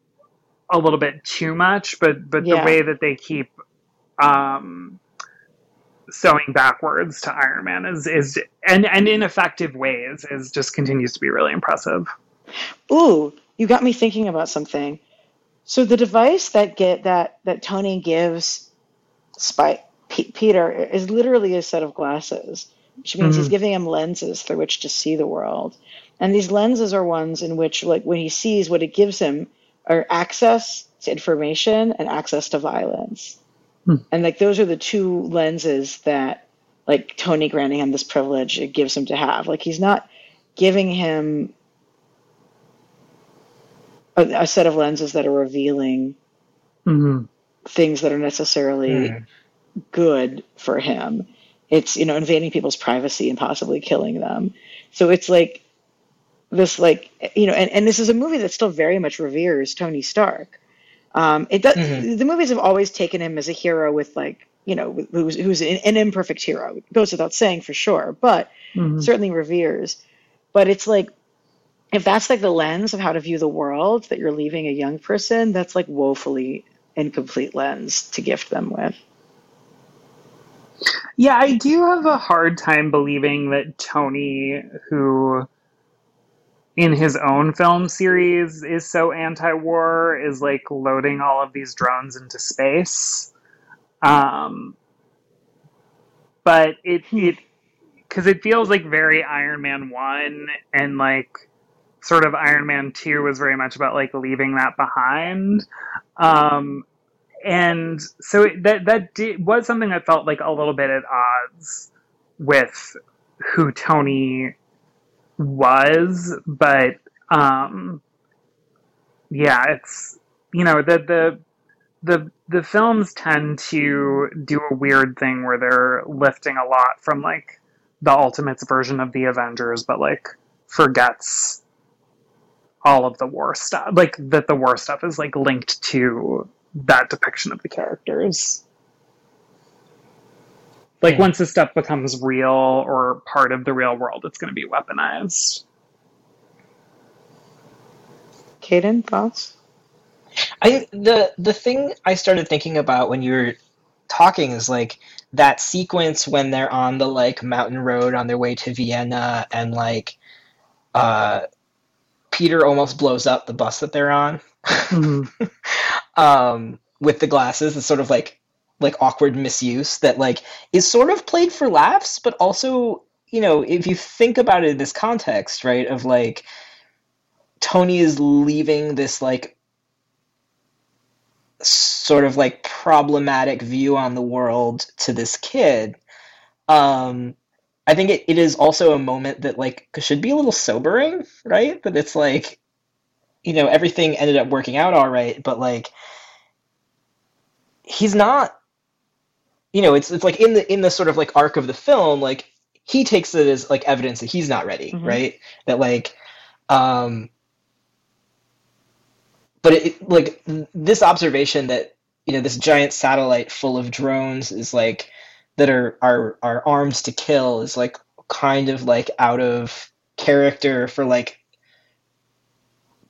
S3: a little bit too much, but but
S1: Yeah.
S3: the way that they keep um, sewing backwards to Iron Man is is and and in effective ways is just continues to be really impressive.
S1: Ooh, you got me thinking about something. So the device that get that that Tony gives Spike P- Peter is literally a set of glasses, which means he's
S3: Mhm.
S1: giving him lenses through which to see the world. And these lenses are ones in which, like, when he sees what it gives him, are access to information and access to violence.
S3: Hmm.
S1: And like those are the two lenses that, like, Tony granting him this privilege, it gives him to have. Like, he's not giving him a, a set of lenses that are revealing
S3: Mm-hmm.
S1: Things that are necessarily
S2: Hmm.
S1: good for him. It's you know invading people's privacy and possibly killing them. So it's like this like you know and, and this is a movie that still very much reveres Tony Stark. Um, it does
S2: Mhm.
S1: the movies have always taken him as a hero with like you know who's who's an, an imperfect hero. It goes without saying for sure, but
S3: Mm-hmm.
S1: certainly reveres. But it's like if that's like the lens of how to view the world that you're leaving a young person, that's like woefully incomplete lens to gift them with.
S3: Yeah, I do have a hard time believing that Tony, who in his own film series is so anti-war, is like loading all of these drones into space. Um, but it it because it feels like very Iron Man one and like sort of Iron Man two was very much about like leaving that behind. Um, and so it, that that did, was something that felt like a little bit at odds with who Tony was, but um, yeah, it's you know the the the the films tend to do a weird thing where they're lifting a lot from like the Ultimates version of the Avengers, but like forgets all of the war stuff. Like that the war stuff is like linked to that depiction of the characters. Like
S2: Hmm.
S3: once this stuff becomes real or part of the real world, it's going to be weaponized.
S1: Cayden, thoughts?
S2: I the the thing I started thinking about when you were talking is like that sequence when they're on the like mountain road on their way to Vienna and like uh Peter almost blows up the bus that they're on. Um with the glasses it's sort of like like awkward misuse that like is sort of played for laughs but also you know if you think about it in this context right of like Tony is leaving this like sort of like problematic view on the world to this kid um i think it, it is also a moment that like should be a little sobering right that it's like you know everything ended up working out all right but like he's not you know it's it's like in the in the sort of like arc of the film like he takes it as like evidence that he's not ready
S1: Mhm.
S2: right that like um but it, it- like this observation that you know this giant satellite full of drones is like that are are are armed to kill is like kind of like out of character for like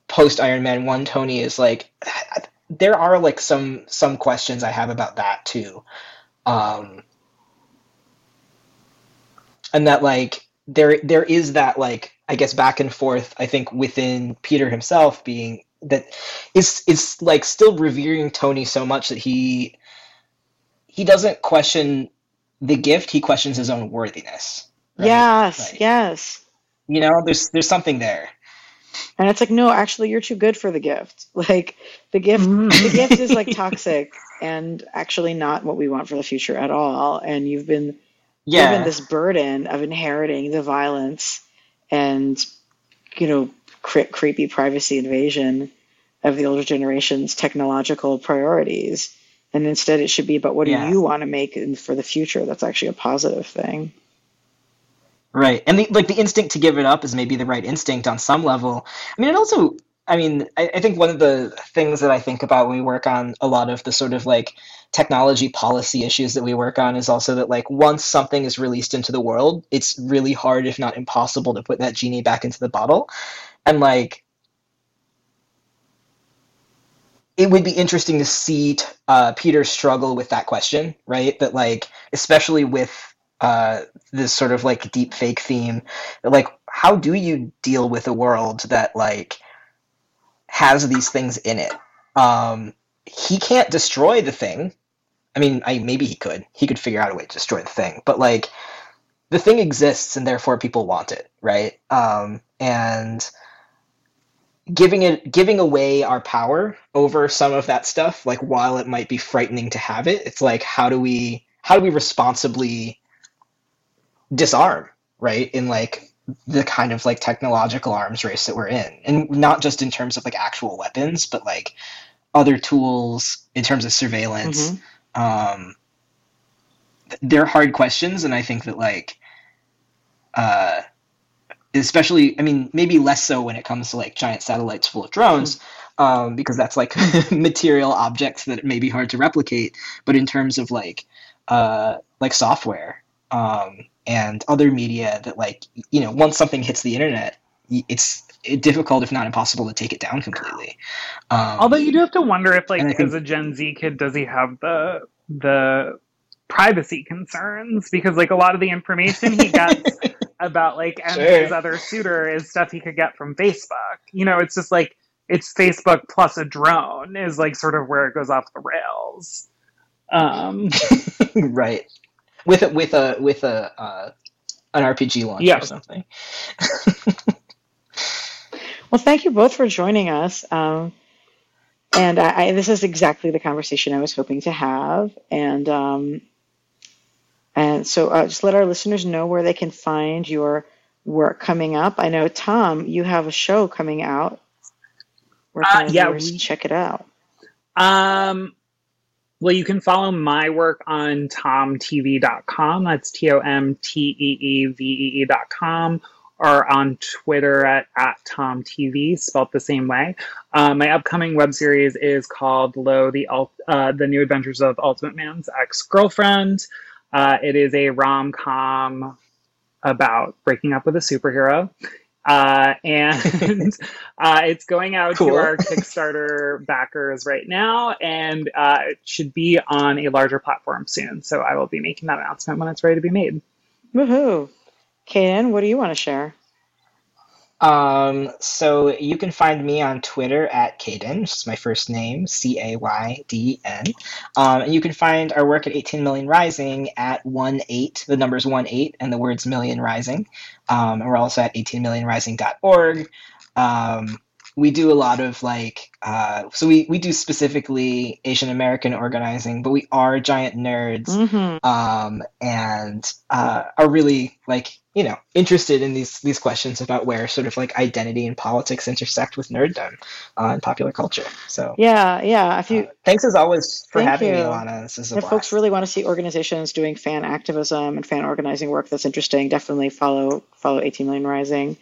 S2: post Iron Man 1 Tony is like there are like some some questions I have about that too. Um and that like there there is that like I guess back and forth I think within Peter himself being that is is like still revering Tony so much that he he doesn't question the gift, he questions his own worthiness. right?
S1: Yes,
S2: Like,
S1: yes.
S2: You know, there's there's something there.
S1: And it's like, no, actually, you're too good for the gift. Like the gift,
S3: Mhm.
S1: the gift is like toxic and actually not what we want for the future at all. And you've been
S2: Yeah.
S1: given this burden of inheriting the violence and, you know, cre- creepy privacy invasion of the older generation's technological priorities. And instead, it should be about what
S2: Yeah.
S1: do you want to make in- for the future that's actually a positive thing.
S2: Right. And the, like the instinct to give it up is maybe the right instinct on some level. I mean, it also I mean, I, I, think one of the things that I think about when we work on a lot of the sort of like technology policy issues that we work on is also that like once something is released into the world, it's really hard, if not impossible, to put that genie back into the bottle. And like, it would be interesting to see uh, Peter struggle with that question, right? That like, especially with uh, this sort of like deep fake theme, like, how do you deal with a world that like has these things in it. Um, he can't destroy the thing. I mean, I maybe he could. He could figure out a way to destroy the thing, but like the thing exists and therefore people want it, right? Um, and giving it giving away our power over some of that stuff like while it might be frightening to have it it's like how do we how do we responsibly disarm right in like the kind of like technological arms race that we're in and not just in terms of like actual weapons but like other tools in terms of surveillance mm-hmm. um they're hard questions and i think that like uh especially i mean maybe less so when it comes to like giant satellites full of drones mm-hmm. um, because that's like material objects that may be hard to replicate but in terms of like uh like software um and other media that like you know once something hits the internet it's difficult if not impossible to take it down completely
S3: um, although you do have to wonder if like think, as a gen z kid does he have the the privacy concerns because like a lot of the information he gets about like and sure. his other suitor is stuff he could get from facebook you know it's just like it's facebook plus a drone is like sort of where it goes off the rails um
S2: right with a with a with a uh, an RPG launch yeah. or something.
S1: well, thank you both for joining us. Um, and I, I, this is exactly the conversation I was hoping to have. And um, and so uh, just let our listeners know where they can find your work coming up. I know Tom, you have a show coming out. Where can uh, yeah, we, check it out?
S3: Um, well, you can follow my work on tomteevee.com. That's T O M T E E V E E.com. Or on Twitter at, at TomTeeVee, spelled the same way. Uh, my upcoming web series is called Lo, the, uh, the New Adventures of Ultimate Man's Ex Girlfriend. Uh, it is a rom com about breaking up with a superhero. Uh, and uh, it's going out cool. to our Kickstarter backers right now, and uh, it should be on a larger platform soon. So I will be making that announcement when it's ready to be made.
S1: Woohoo! Cayden, what do you want to share?
S2: Um, so you can find me on Twitter at Cayden, which is my first name, C A Y D N. Um, and you can find our work at 18 Million Rising at 1 8, the number's 1 8, and the words million rising. Um, and we're also at 18millionrising.org. Um, we do a lot of like uh, so we, we do specifically asian american organizing but we are giant nerds mm-hmm. um, and uh, are really like you know interested in these these questions about where sort of like identity and politics intersect with nerddom uh, and popular culture. So
S1: yeah yeah if you uh,
S2: thanks as always for having you. me Elana this is a
S1: if folks really want to see organizations doing fan activism and fan organizing work that's interesting definitely follow follow 18 million rising.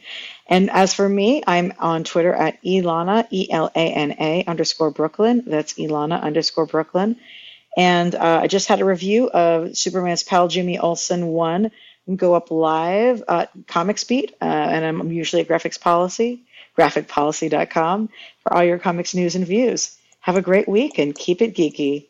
S1: And as for me i'm on twitter at Elana, elana e-l-a-n-a underscore brooklyn that's elana underscore brooklyn and uh, i just had a review of superman's pal jimmy olsen 1 go up live at Comics Beat, uh, and I'm usually at Graphics Policy, graphicpolicy.com for all your comics news and views. Have a great week and keep it geeky.